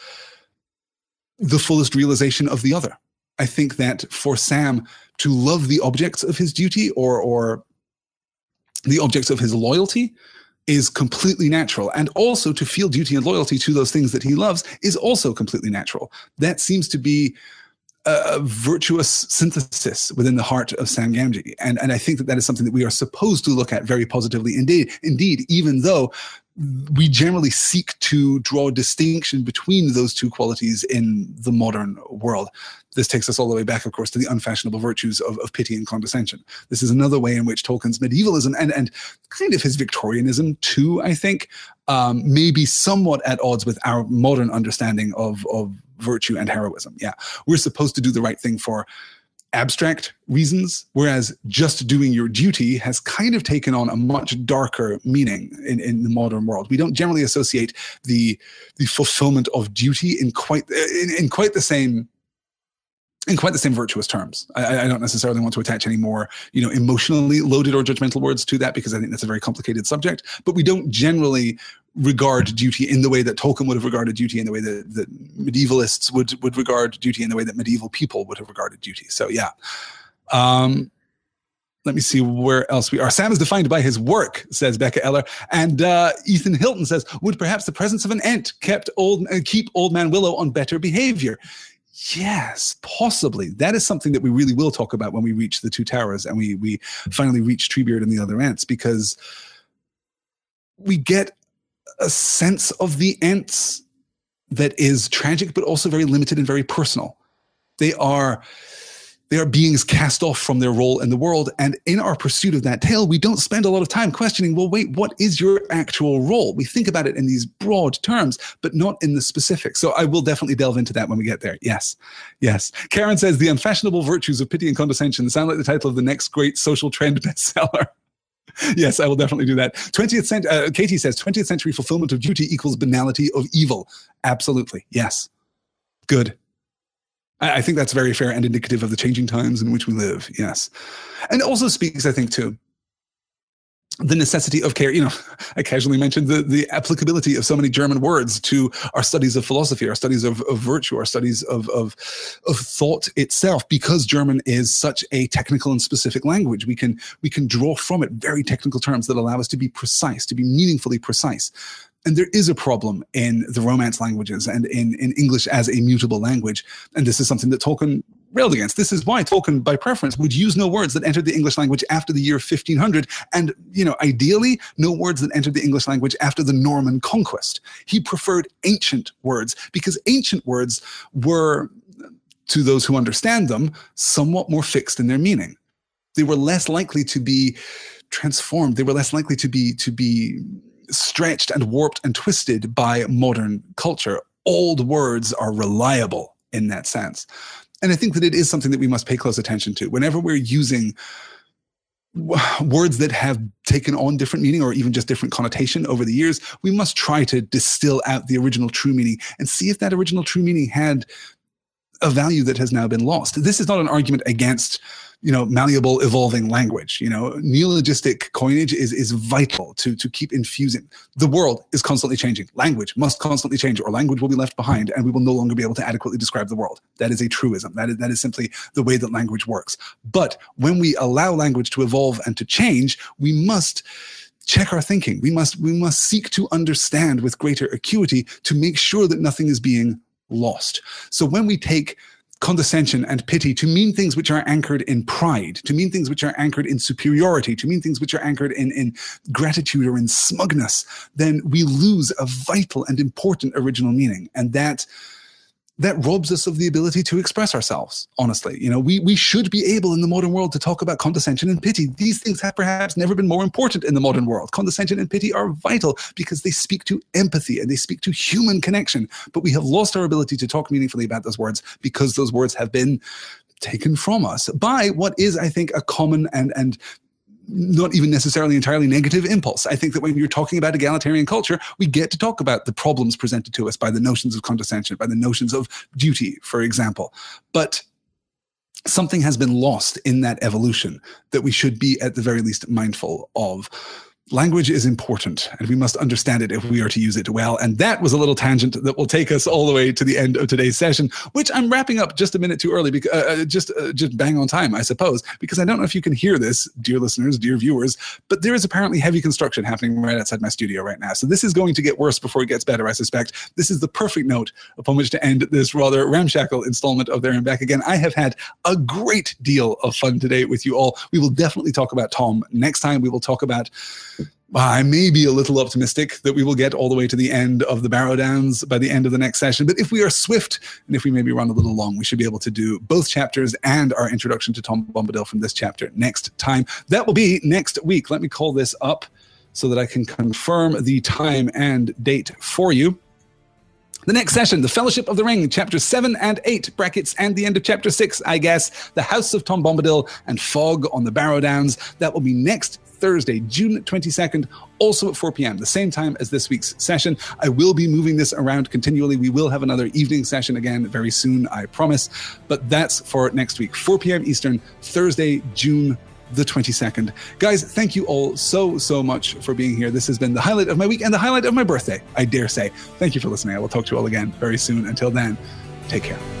the fullest realization of the other. I think that for Sam to love the objects of his duty or or the objects of his loyalty is completely natural. And also to feel duty and loyalty to those things that he loves is also completely natural. That seems to be a, virtuous synthesis within the heart of Sam Gamgee. And, and I think that that is something that we are supposed to look at very positively indeed, indeed, even though we generally seek to draw a distinction between those two qualities in the modern world. This takes us all the way back, of course, to the unfashionable virtues of, of pity and condescension. This is another way in which Tolkien's medievalism and, and kind of his Victorianism, too, I think, um, may be somewhat at odds with our modern understanding of, of virtue and heroism. Yeah, we're supposed to do the right thing for abstract reasons, whereas just doing your duty has kind of taken on a much darker meaning in, in the modern world. We don't generally associate the the fulfillment of duty in quite in, in quite the same in quite the same virtuous terms. I, I, don't necessarily want to attach any more, you know, emotionally loaded or judgmental words to that because I think that's a very complicated subject. But we don't generally regard duty in the way that Tolkien would have regarded duty, in the way that, that medievalists would would regard duty, in the way that medieval people would have regarded duty. So yeah. Um, let me see where else we are. Sam is defined by his work, says Becca Eller, and uh, Ethan Hilton says, "Would perhaps the presence of an ent kept old uh, keep Old Man Willow on better behavior?" Yes, possibly. That is something that we really will talk about when we reach the two towers and we we finally reach Treebeard and the other Ents because we get a sense of the Ents that is tragic but also very limited and very personal. They are they are beings cast off from their role in the world. And in our pursuit of that tale, we don't spend a lot of time questioning, well, wait, what is your actual role? We think about it in these broad terms, but not in the specifics. So I will definitely delve into that when we get there. Yes. Yes. Karen says the unfashionable virtues of pity and condescension sound like the title of the next great social trend *laughs* bestseller. yes, I will definitely do that. 20th century, uh, Katie says 20th century fulfillment of duty equals banality of evil. Absolutely. Yes. Good. I think that's very fair and indicative of the changing times in which we live. Yes. And also speaks, I think, to the necessity of care. You know, *laughs* I casually mentioned the, the applicability of so many German words to our studies of philosophy, our studies of, of virtue, our studies of, of, of thought itself, because German is such a technical and specific language. We can, we can draw from it very technical terms that allow us to be precise, to be meaningfully precise and there is a problem in the Romance languages and in, in English as a mutable language. And this is something that Tolkien railed against. This is why Tolkien, by preference, would use no words that entered the English language after the year 1500, and you know, ideally, no words that entered the English language after the Norman conquest. He preferred ancient words because ancient words were, to those who understand them, somewhat more fixed in their meaning. They were less likely to be transformed. They were less likely to be to be stretched and warped and twisted by modern culture. Old words are reliable in that sense. And I think that it is something that we must pay close attention to. Whenever we're using words that have taken on different meaning or even just different connotation over the years, we must try to distill out the original true meaning and see if that original true meaning had a value that has now been lost. This is not an argument against you know malleable evolving language you know neologistic coinage is is vital to to keep infusing. The world is constantly changing. Language must constantly change or language will be left behind and we will no longer be able to adequately describe the world. That is a truism. That is that is simply the way that language works. But when we allow language to evolve and to change we must check our thinking. We must we must seek to understand with greater acuity to make sure that nothing is being lost. So when we take condescension and pity to mean things which are anchored in pride, to mean things which are anchored in superiority, to mean things which are anchored in, in gratitude or in smugness, then we lose a vital and important original meaning. And that that robs us of the ability to express ourselves honestly. You know we we should be able in the modern world to talk about condescension and pity. These things have perhaps never been more important in the modern world. Condescension and pity are vital because they speak to empathy and they speak to human connection. But we have lost our ability to talk meaningfully about those words because those words have been taken from us by what is i think a common and and not even necessarily entirely negative impulse. I think that when you're talking about egalitarian culture, we get to talk about the problems presented to us by the notions of condescension, by the notions of duty, for example. But something has been lost in that evolution that we should be at the very least mindful of language is important and we must understand it if we are to use it well. And that was a little tangent that will take us all the way to the end of today's session, which I'm wrapping up just a minute too early, because, uh, uh, just, uh, just bang on time, I suppose, because I don't know if you can hear this, dear listeners, dear viewers, but there is apparently heavy construction happening right outside my studio right now. So this is going to get worse before it gets better, I suspect. This is the perfect note upon which to end this rather ramshackle installment of There and Back Again. I have had a great deal of fun today with you all. We will definitely talk about Tom next time. We will talk about I may be a little optimistic that we will get all the way to the end of the Barrow Downs by the end of the next session. But if we are swift and if we maybe run a little long, we should be able to do both chapters and our introduction to Tom Bombadil from this chapter next time. That will be next week. Let me call this up so that I can confirm the time and date for you. The next session, The Fellowship of the Ring, chapters 7 and 8, brackets, and the end of chapter 6, I guess, The House of Tom Bombadil and Fog on the Barrow Downs. That will be next Thursday, June 22nd, also at 4 p.m., the same time as this week's session. I will be moving this around continually. We will have another evening session again very soon, I promise. But that's for next week, 4 p.m. Eastern, Thursday, June the 22nd. Guys, thank you all so, so much for being here. This has been the highlight of my week and the highlight of my birthday, I dare say. Thank you for listening. I will talk to you all again very soon. Until then, take care.